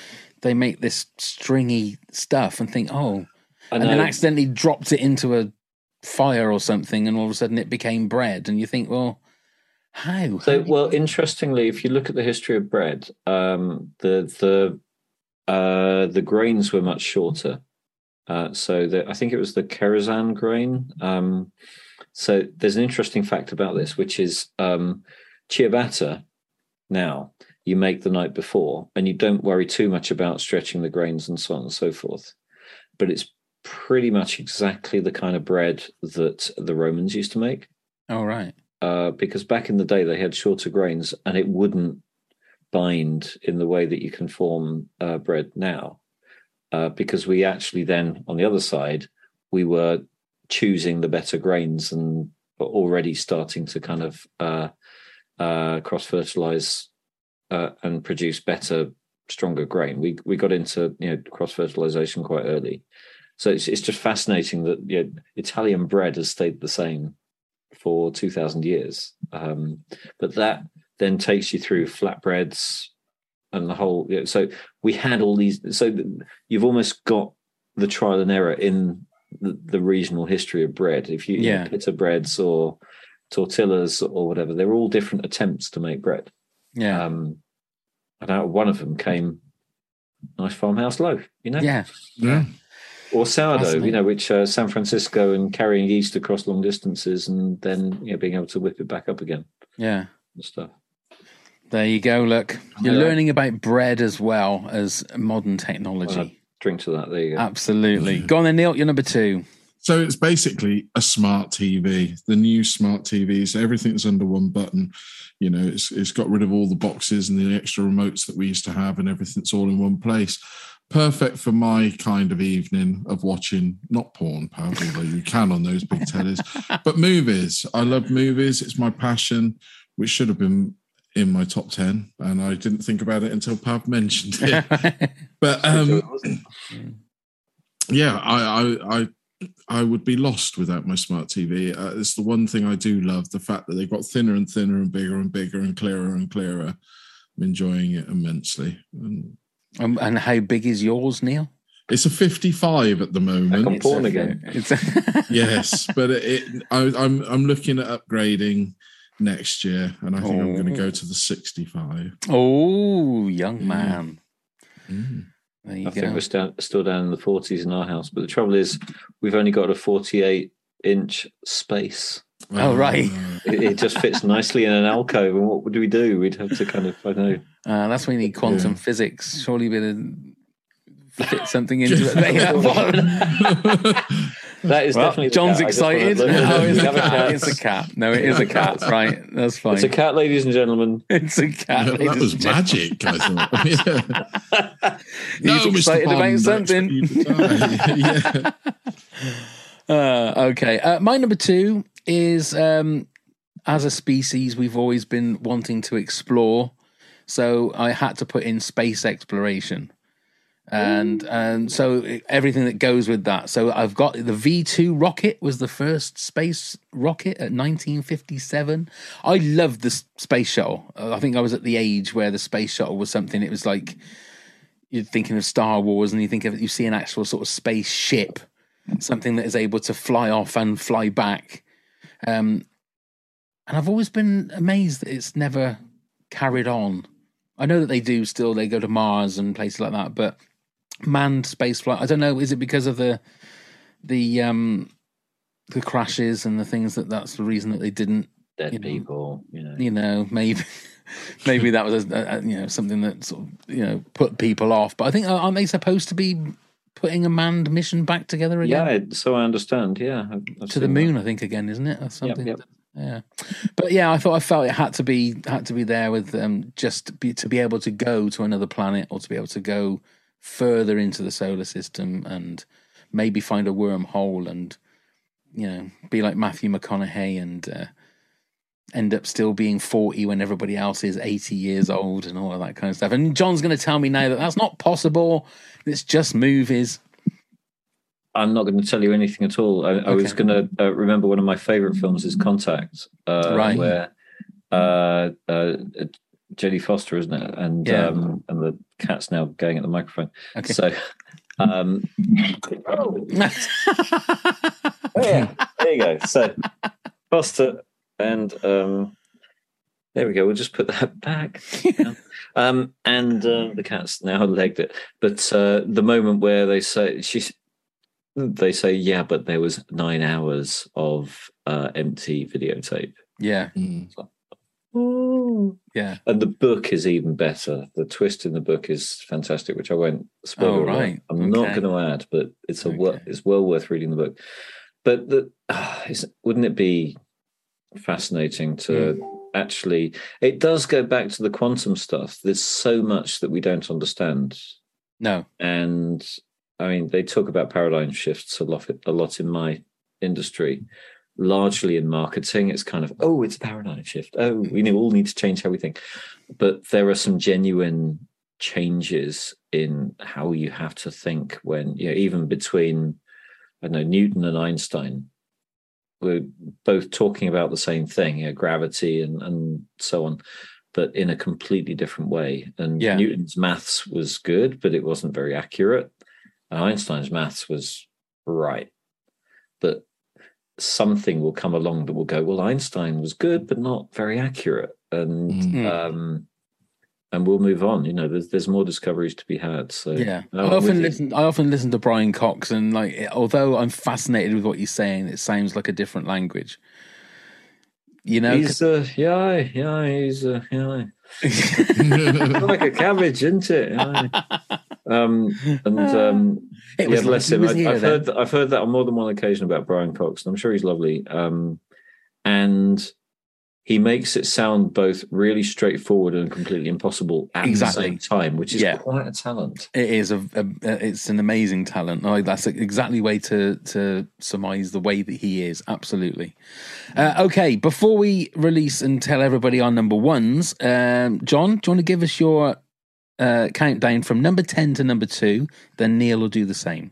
they make this stringy stuff and think, oh, and then accidentally dropped it into a fire or something, and all of a sudden it became bread, and you think, well, how? So, well, interestingly, if you look at the history of bread, um, the the uh, the grains were much shorter. Uh, so, the, I think it was the Khorasan grain. Um, so, there's an interesting fact about this, which is um, ciabatta. Now, you make the night before, and you don't worry too much about stretching the grains and so on and so forth. But it's pretty much exactly the kind of bread that the Romans used to make All right. uh, because back in the day they had shorter grains and it wouldn't bind in the way that you can form uh, bread now. Uh, because we actually then, on the other side, we were choosing the better grains and already starting to kind of uh, uh, cross fertilize uh, and produce better stronger grain. We we got into you know cross fertilization quite early, so it's it's just fascinating that you know, Italian bread has stayed the same for two thousand years. Um, but that then takes you through flatbreads and the whole. You know, so we had all these. So you've almost got the trial and error in the, the regional history of bread. If you, Yeah. you know, pita breads or tortillas or whatever, they're all different attempts to make bread. Yeah. Um, and out of one of them came nice farmhouse loaf, you know? Yeah. Yeah. Or sourdough, you know, which uh, San Francisco and carrying yeast across long distances and then, you know, being able to whip it back up again Yeah. and stuff. There you go. Look, you're Yeah. learning about bread as well as modern technology. Well, drink to that. There you go. Absolutely. *laughs* Go on then, Neil. You're number two. So it's basically a smart TV, the new smart TVs, everything's under one button. You know, it's it's got rid of all the boxes and the extra remotes that we used to have, and everything's all in one place. Perfect for my kind of evening of watching not porn, pal, although you can on those big tellies, *laughs* but movies. I love movies. It's my passion, which should have been in my top ten, and I didn't think about it until Pav mentioned it. *laughs* But um, yeah, I, I I I would be lost without my smart TV. Uh, it's the one thing I do love: the fact that they've got thinner and thinner and bigger and bigger and clearer and clearer. I'm enjoying it immensely. And Um, and how big is yours, Neil? it's a 55 at the moment. Back on porn again. *laughs* It's *laughs* yes, but it, it I, I'm I'm looking at upgrading next year, and I think I'm going to go to the 65. oh, young man. Mm. There you I think we're still, still down in the 40s in our house. But the trouble is, we've only got a 48 inch space. Oh, right. It, it just fits nicely in an alcove. And what would we do? We'd have to kind of, I don't know. Uh, that's when you need quantum Yeah. physics. Surely be to fit *laughs* something into it. There. That is Well, definitely the John's cat. I just wanna excited. let- *laughs* Oh, it's a a cat. cat. It's a cat. No, it is a *laughs* cat. Right. That's fine. It's a cat, ladies and gentlemen. It's a cat. Yeah, that was magic, I thought. Yeah. He's excited about something. you to die. yeah. Uh, okay. Uh, my number two is um, as a species, we've always been wanting to explore. So I had to put in space exploration. And and so everything that goes with that. So I've got the V two rocket was the first space rocket at 1957. I loved the space shuttle. Uh, I think I was at the age where the space shuttle was something. It was like you're thinking of Star Wars, and you think of you see an actual sort of space ship, something that is able to fly off and fly back. Um, and I've always been amazed that it's never carried on. I know that they do still; they go to Mars and places like that, but manned space flight. I don't know. Is it because of the the um the crashes and the things that that's the reason that they didn't? Dead you know, people, you know. you know, maybe *laughs* maybe that was a, a, you know something that sort of you know put people off. But I think aren't they supposed to be putting a manned mission back together again? Yeah, so I understand. Yeah. I've- to the seen that. moon, I think again, isn't it? Or something. yep. Yeah, but yeah, I thought I felt it had to be had to be there with um just be, to be able to go to another planet or to be able to go further into the solar system and maybe find a wormhole and you know be like Matthew McConaughey and uh, end up still being forty when everybody else is eighty years old and all of that kind of stuff. And John's going to tell me now that that's not possible. It's just movies. I'm not going to tell you anything at all. I, I was going to uh, remember one of my favorite films is Contact, uh, Right. where uh, uh, Jodie Foster, isn't it? And Yeah. um, and the cat's now going at the microphone. Okay. So, um, oh *laughs* yeah, *laughs* there you go. So Foster and um, there we go. We'll just put that *laughs* back. um, and uh, the cat's now legged it. But uh, the moment where they say she's, they say, yeah, but there was nine hours of uh, empty videotape. yeah, Mm. yeah. And the book is even better. The twist in the book is fantastic, which I won't spoil. Oh, a lot. right. I'm not going to add, but it's a wo- Okay. it's well worth reading the book. But the, ah, is, wouldn't it be fascinating to Hmm. actually? It does go back to the quantum stuff. There's so much that we don't understand, No, and I mean, they talk about paradigm shifts a lot, a lot in my industry. Largely in marketing, it's kind of oh, it's a paradigm shift. Oh, we all need to change how we think. But there are some genuine changes in how you have to think when you know even between I don't know Newton and Einstein we're both talking about the same thing, you know, gravity and and so on, but in a completely different way. And Yeah. Newton's maths was good, but it wasn't very accurate. And Einstein's maths was right, but something will come along that will go, well, Einstein was good, but not very accurate, and Mhm. um, and we'll move on. You know, there's there's more discoveries to be had. So Yeah, I often listen. I often listen to Brian Cox, and like, although I'm fascinated with what he's saying, it sounds like a different language. You know, he's uh, yeah, yeah, he's uh, yeah. *laughs* like a cabbage, isn't it? Yeah. Um, and um, It was yeah, bless him. I, I've then. heard I've heard that on more than one occasion about Brian Cox, and I'm sure he's lovely. Um, and he makes it sound both really straightforward and completely impossible at Exactly. the same time, which is Yeah. quite a talent. It is a, a, it's an amazing talent. Like that's exactly way to to surmise the way that he is. Absolutely. Uh, okay, before we release and tell everybody our number ones, um, John, do you want to give us your uh, countdown from number ten to number two? Then Neil will do the same.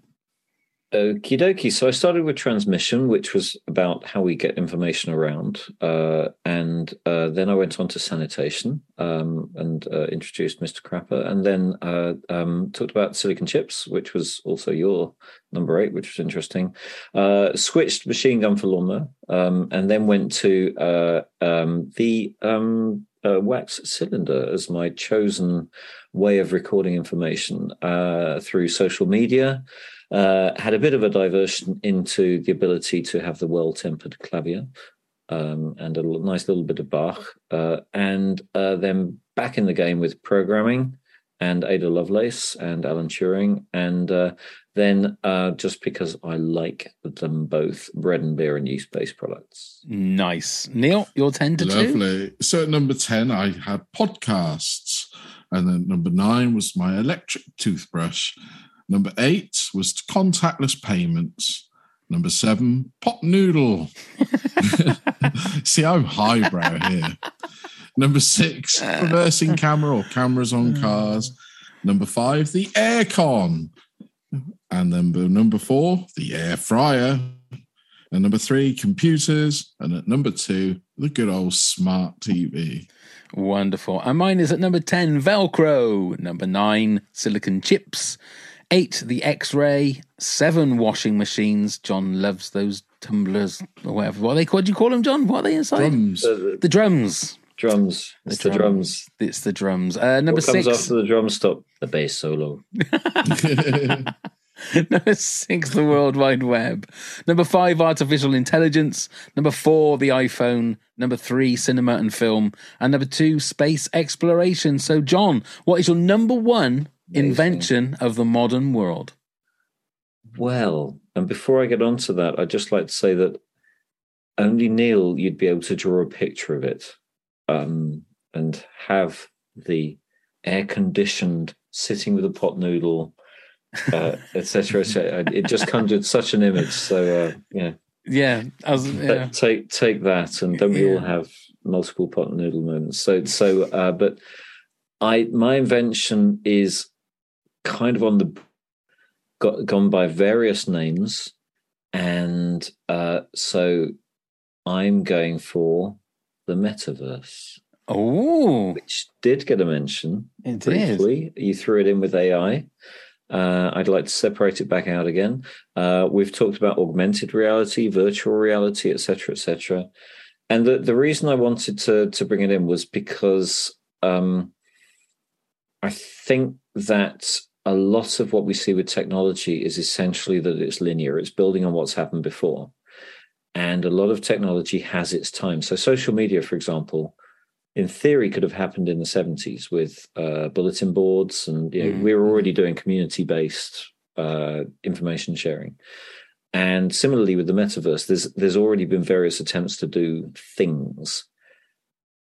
Okie dokie. So I started with transmission, which was about how we get information around, uh, and uh, then I went on to sanitation um, and uh, introduced Mr. Crapper, and then uh, um, talked about silicon chips, which was also your number eight, which was interesting. Uh, switched machine gun for lawnmower, um, and then went to uh, um, the um, wax cylinder as my chosen way of recording information through social media. Uh, had a bit of a diversion into the ability to have the well-tempered clavier um, and a l- nice little bit of Bach, uh, and uh, then back in the game with programming and Ada Lovelace and Alan Turing, and uh, then uh, just because I like them both, bread and beer and yeast-based products. Nice, Neil. Your ten to two. Lovely. So at number 10, I had podcasts. And then number nine was my electric toothbrush. Number eight was contactless payments. Number seven, pop noodle. *laughs* See, I'm highbrow here. Number six, reversing camera or cameras on cars. Number five, the aircon. And number number four, the air fryer. And number three, computers. And at number two, the good old smart TV. Wonderful. And mine is at number 10, Velcro. Number 9, silicon chips. 8, the X ray. 7, washing machines. John loves those tumblers or whatever. What are they called? Do you call them, John? What are they inside? Drums. The drums. Drums. It's the drums. It's the drums. Uh, number what comes 6. after the drum stop? The bass solo. *laughs* *laughs* Number six, the World Wide Web. Number five, artificial intelligence. Number four, the iPhone. Number three, cinema and film. And number two, space exploration. So, John, what is your number one invention of the modern world? Well, and before I get on to that, I'd just like to say that only Neil, you'd be able to draw a picture of it um, and have the air conditioned sitting with a pot noodle, uh, etc. etc. It just conjured such an image. So, uh, yeah. Yeah, as, yeah. take take that, and don't we all have multiple pot noodle moments? So so, uh, but I my invention is kind of on the got gone by various names, and uh, so I'm going for the metaverse, Oh, which did get a mention It did. You threw it in with AI. Uh, I'd like to separate it back out again. Uh, we've talked about augmented reality, virtual reality, etc., etc. And the, the reason I wanted to to bring it in was because um, I think that a lot of what we see with technology is essentially that it's linear. It's building on what's happened before, and a lot of technology has its time. So social media, for example, in theory could have happened in the 70s with uh, bulletin boards and you know, Mm. we were already doing community based uh, information sharing and similarly with the metaverse there's there's already been various attempts to do things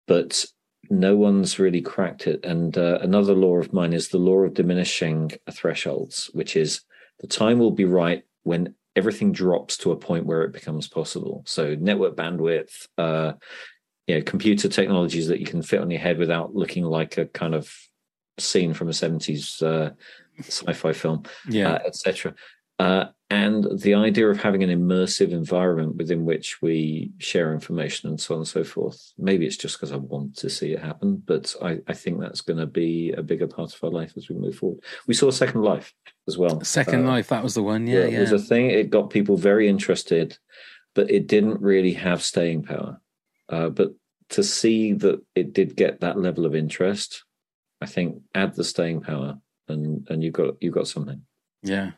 but no one's really cracked it and uh, another law of mine is the law of diminishing thresholds which is the time will be right when everything drops to a point where it becomes possible so network bandwidth uh, you know computer technologies that you can fit on your head without looking like a kind of scene from a 70s uh, sci-fi film, Yeah. uh, etc. Uh, and the idea of having an immersive environment within which we share information and so on and so forth. Maybe it's just because I want to see it happen, but I, I think that's going to be a bigger part of our life as we move forward. We saw Second Life as well. Second Uh, Life, that was the one. Yeah, it yeah. was a thing. It got people very interested, but it didn't really have staying power. Uh, but to see that it did get that level of interest, I think add the staying power, and and you've got you've got something. yeah.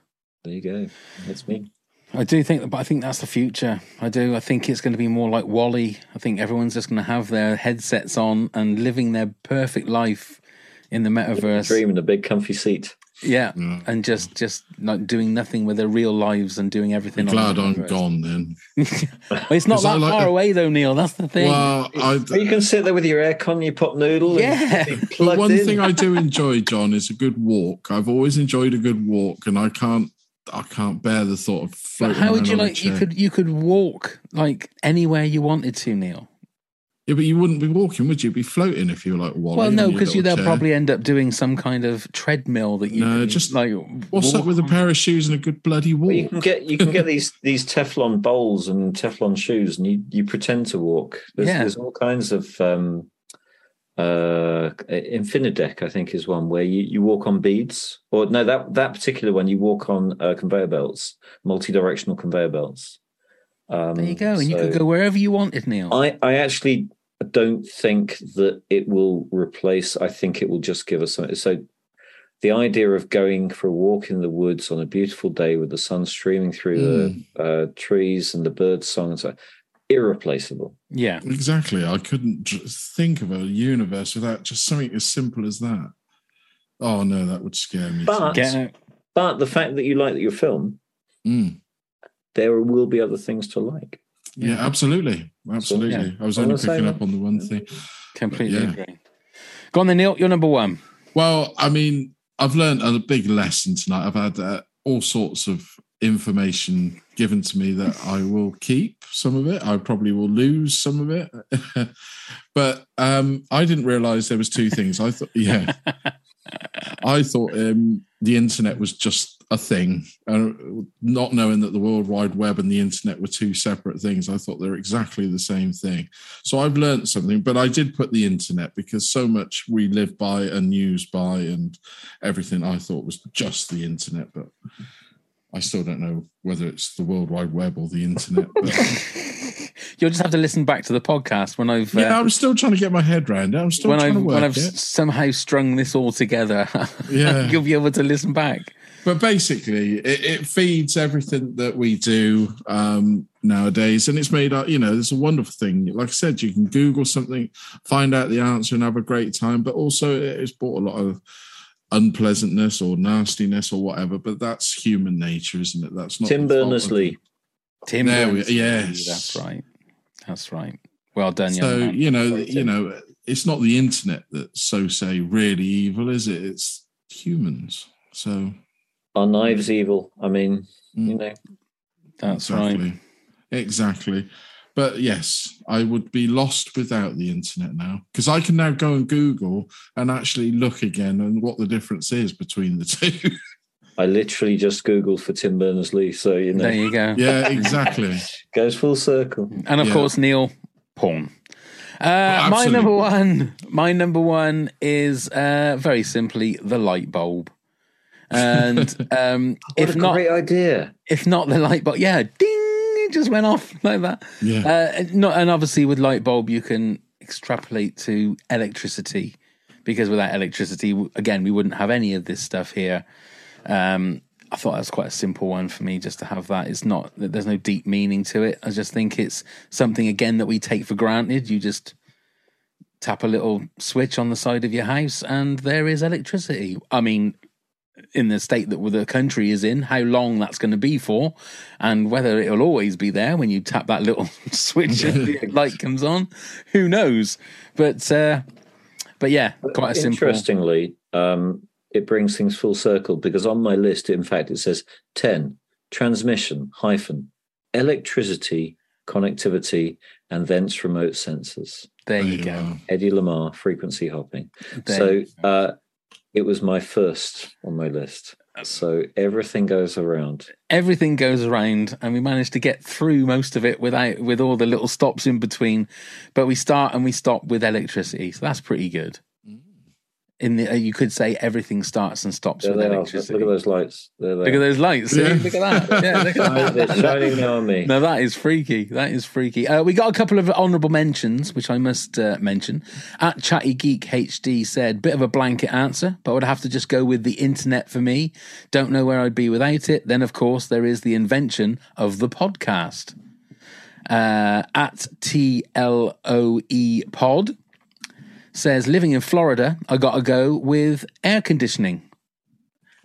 There you go. That's me. I do think, but I think that's the future. I do. I think it's going to be more like WALL-E. I think everyone's just going to have their headsets on and living their perfect life in the metaverse. Dream in a big comfy seat. Yeah, and just just like doing nothing with their real lives and doing everything. I'm on glad the I'm metaverse. gone then. *laughs* Well, it's not that that like far a- away though, Neil. That's the thing. Well, you can sit there with your aircon, your pot noodle. Yeah. And But one in. thing I do enjoy, John, is a good walk. I've always enjoyed a good walk, and I can't, I can't bear the thought of but floating. how would you on a like? You could you could walk like anywhere you wanted to, Neil. Yeah, but you wouldn't be walking, would you? Be floating if you were like WALL-E. well, no, because you they'll chair. probably end up doing some kind of treadmill that you No, can, just like. What's up with a pair of shoes and a good bloody walk? Well, you can get you can get these *laughs* these Teflon bowls and Teflon shoes, and you you pretend to walk. There's, Yeah. there's all kinds of um, uh, Infinadeck, I think, is one where you, you walk on beads, or no, that that particular one you walk on uh, conveyor belts, multi-directional conveyor belts. Um, There you go, and you so could go wherever you wanted, Neil. I I actually don't think that it will replace. I think it will just give us something. So the idea of going for a walk in the woods on a beautiful day with the sun streaming through the uh, trees and the birds' song and so irreplaceable. yeah, Exactly. I couldn't j- think of a universe without just something as simple as that. Oh no, that would scare me. But but the fact that you like your film, Mm. there will be other things to like. Yeah, absolutely, absolutely. yeah. I was All only picking man. up on the one thing. Completely Yeah. agree. Go on then, Neil. You're number one. Well, I mean, I've learned a big lesson tonight. I've had uh, all sorts of information given to me that I will keep some of it. I probably will lose some of it. *laughs* but um, I didn't realize there was two things. I thought, yeah, *laughs* I thought um, the internet was just a thing, uh, not knowing that the World Wide Web and the internet were two separate things. I thought they're exactly the same thing. So I've learned something, but I did put the internet because so much we live by and use by and everything I thought was just the internet, but I still don't know whether it's the World Wide Web or the internet. But *laughs* You'll just have to listen back to the podcast when I've yeah, uh, I'm still trying to get my head around it. I'm still when trying I've to work when I've it. somehow strung this all together. *laughs* Yeah. you'll be able to listen back. But basically, it, it feeds everything that we do um, nowadays, and it's made up. You know, it's a wonderful thing. Like I said, you can Google something, find out the answer, and have a great time. But also, it's brought a lot of unpleasantness or nastiness or whatever. But that's human nature, isn't it? That's not Tim the Berners Lee. Tim, There we- Berners-Lee, yes. that's right. That's right. Well done, So you know, Sorry, you know, it's not the internet that's so say really evil, is it? It's humans. So Are knives evil? I mean, Mm. you know, That's exactly. right. Exactly. But yes, I would be lost without the internet now because I can now go and Google and actually look again and what the difference is between the *laughs* two. I literally just googled for Tim Berners Lee, so you know, There you go. yeah, exactly. *laughs* goes full circle. And of Yeah. course, Neil, porn. Uh, my number one, my number one is uh, very simply the light bulb. And *laughs* um, What if a not, great idea! if not the light bulb, yeah, ding, it just went off *laughs* like that. Yeah. Uh, not, and obviously with light bulb, you can extrapolate to electricity because without electricity, again, we wouldn't have any of this stuff here. Um, I thought that was quite a simple one for me just to have that. It's not, there's no deep meaning to it. I just think it's something, again, that we take for granted. You just tap a little switch on the side of your house and there is electricity. I mean, in the state that the country is in, how long that's going to be for, and whether it'll always be there when you tap that little *laughs* switch and the light comes on, who knows? But uh, but yeah, quite a simple. Interestingly, um, it brings things full circle because on my list, in fact, it says 10 transmission hyphen electricity, connectivity, and thence remote sensors. There you go. Hedy Lamarr frequency hopping. There so, you uh, It was my first on my list. Um, so everything goes around. Everything goes around, and we managed to get through most of it without with all the little stops in between. But we start and we stop with electricity, so that's pretty good. In the, uh, you could say everything starts and stops There with they are. electricity. Look at those lights. There Look at those lights. Yeah. Look at that. Yeah, look at *laughs* They're that. shining now on me. No, that is freaky. That is freaky. Uh, we got a couple of honourable mentions, which I must uh, mention. At Chatty Geek HD said, bit of a blanket answer, but I would have to just go with the internet for me. Don't know where I'd be without it. Then, of course, there is the invention of the podcast. Uh, at TLOE Pod says, living in Florida, I got to go with air conditioning.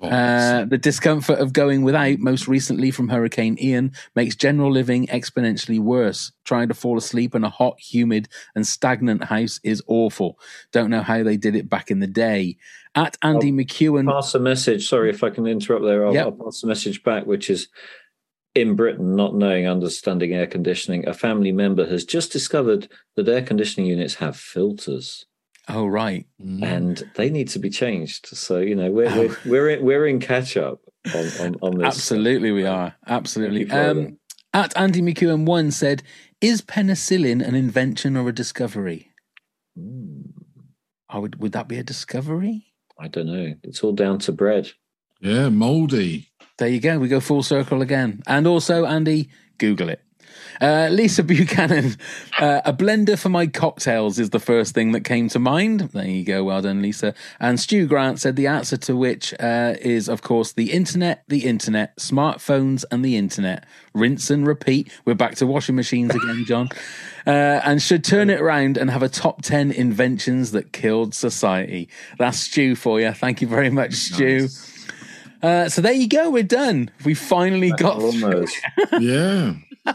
Uh, the discomfort of going without, most recently from Hurricane Ian, makes general living exponentially worse. Trying to fall asleep in a hot, humid, and stagnant house is awful. Don't know how they did it back in the day. At Andy McEwen, Pass a message. Sorry if I can interrupt there. I'll, Yep. I'll pass a message back, which is in Britain, not knowing, understanding air conditioning, a family member has just discovered that air conditioning units have filters. Oh right, and they need to be changed. So you know we're we're we're in, we're in catch up on, on, on this. absolutely we are, absolutely. Thank you, Florida. Um, at Andy McEwen one said, "Is penicillin an invention or a discovery?" I would would that be a discovery? I don't know. It's all down to bread. Yeah, moldy. There you go. We go full circle again. And also, Andy, Google it. Uh, Lisa *laughs* Buchanan, uh, a blender for my cocktails is the first thing that came to mind. There you go. Well done, Lisa. And Stu Grant said the answer to which uh, is, of course, the internet, the internet, smartphones, and the internet. Rinse and repeat. We're back to washing machines again, *laughs* John. Uh, and should turn it around and have a top 10 inventions that killed society. That's Stu for you. Thank you very much, Stu. Uh, so there you go. We're done. We finally got. Almost. *laughs* Yeah. *laughs*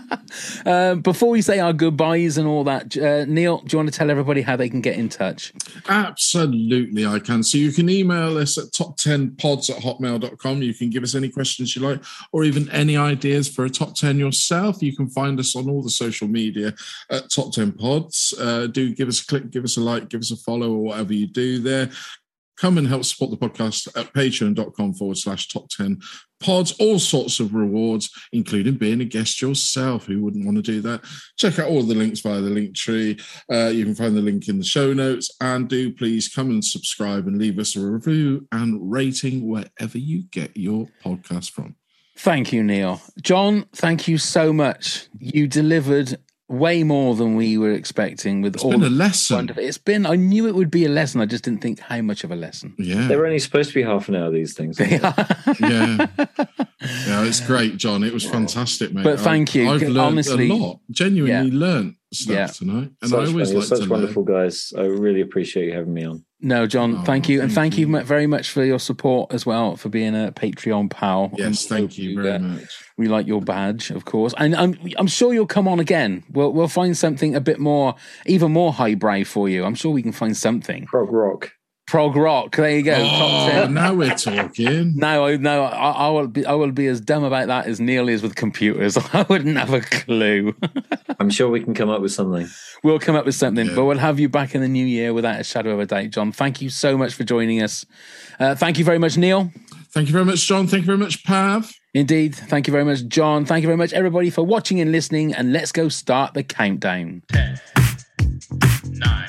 Uh, before we say our goodbyes and all that, uh, Neil, do you want to tell everybody how they can get in touch? Absolutely, I can. So you can email us at top10pods at hotmail.com. You can give us any questions you like, or even any ideas for a top 10 yourself. You can find us on all the social media at top 10 pods. Uh, do give us a click, give us a like, give us a follow, or whatever you do there. Come and help support the podcast at patreon.com forward slash top 10 pods, all sorts of rewards, including being a guest yourself. Who wouldn't want to do that? Check out all the links via the link tree. Uh, you can find the link in the show notes. And do please come and subscribe and leave us a review and rating wherever you get your podcast from. Thank you, Neil. John, thank you so much. You delivered way more than we were expecting with It's all been a the lesson. wonderful- It's been, I knew it would be a lesson. I just didn't think how much of a lesson. Yeah. They're only supposed to be half an hour. These things. aren't they? *laughs* yeah. *laughs* Yeah, it's great, John. It was fantastic, mate. But thank I- you. I've learned Honestly- a lot. Genuinely Yeah. learned stuff Yeah. tonight. And such, I always like such to wonderful guys. I really appreciate you having me on. No, John, Oh, thank you. And thank thank you. you. very much for your support as well, for being a Patreon pal. Yes, thank you very uh, much. We like your badge, of course. And I'm, I'm sure you'll come on again. We'll, we'll find something a bit more, even more highbrow for you. I'm sure we can find something. Prog rock. Prog rock. There you go. Top Oh, 10. now we're talking. *laughs* No, I, no, I, I will be. I will be as dumb about that as Neil is with computers. *laughs* I wouldn't have a clue. *laughs* I'm sure we can come up with something. we'll come up with something, Yeah. but we'll have you back in the new year without a shadow of a doubt, John. Thank you so much for joining us. Uh, thank you very much, Neil. Thank you very much, John. Thank you very much, Pav. Indeed. Thank you very much, John. Thank you very much, everybody, for watching and listening. And let's go start the countdown. 10, 9,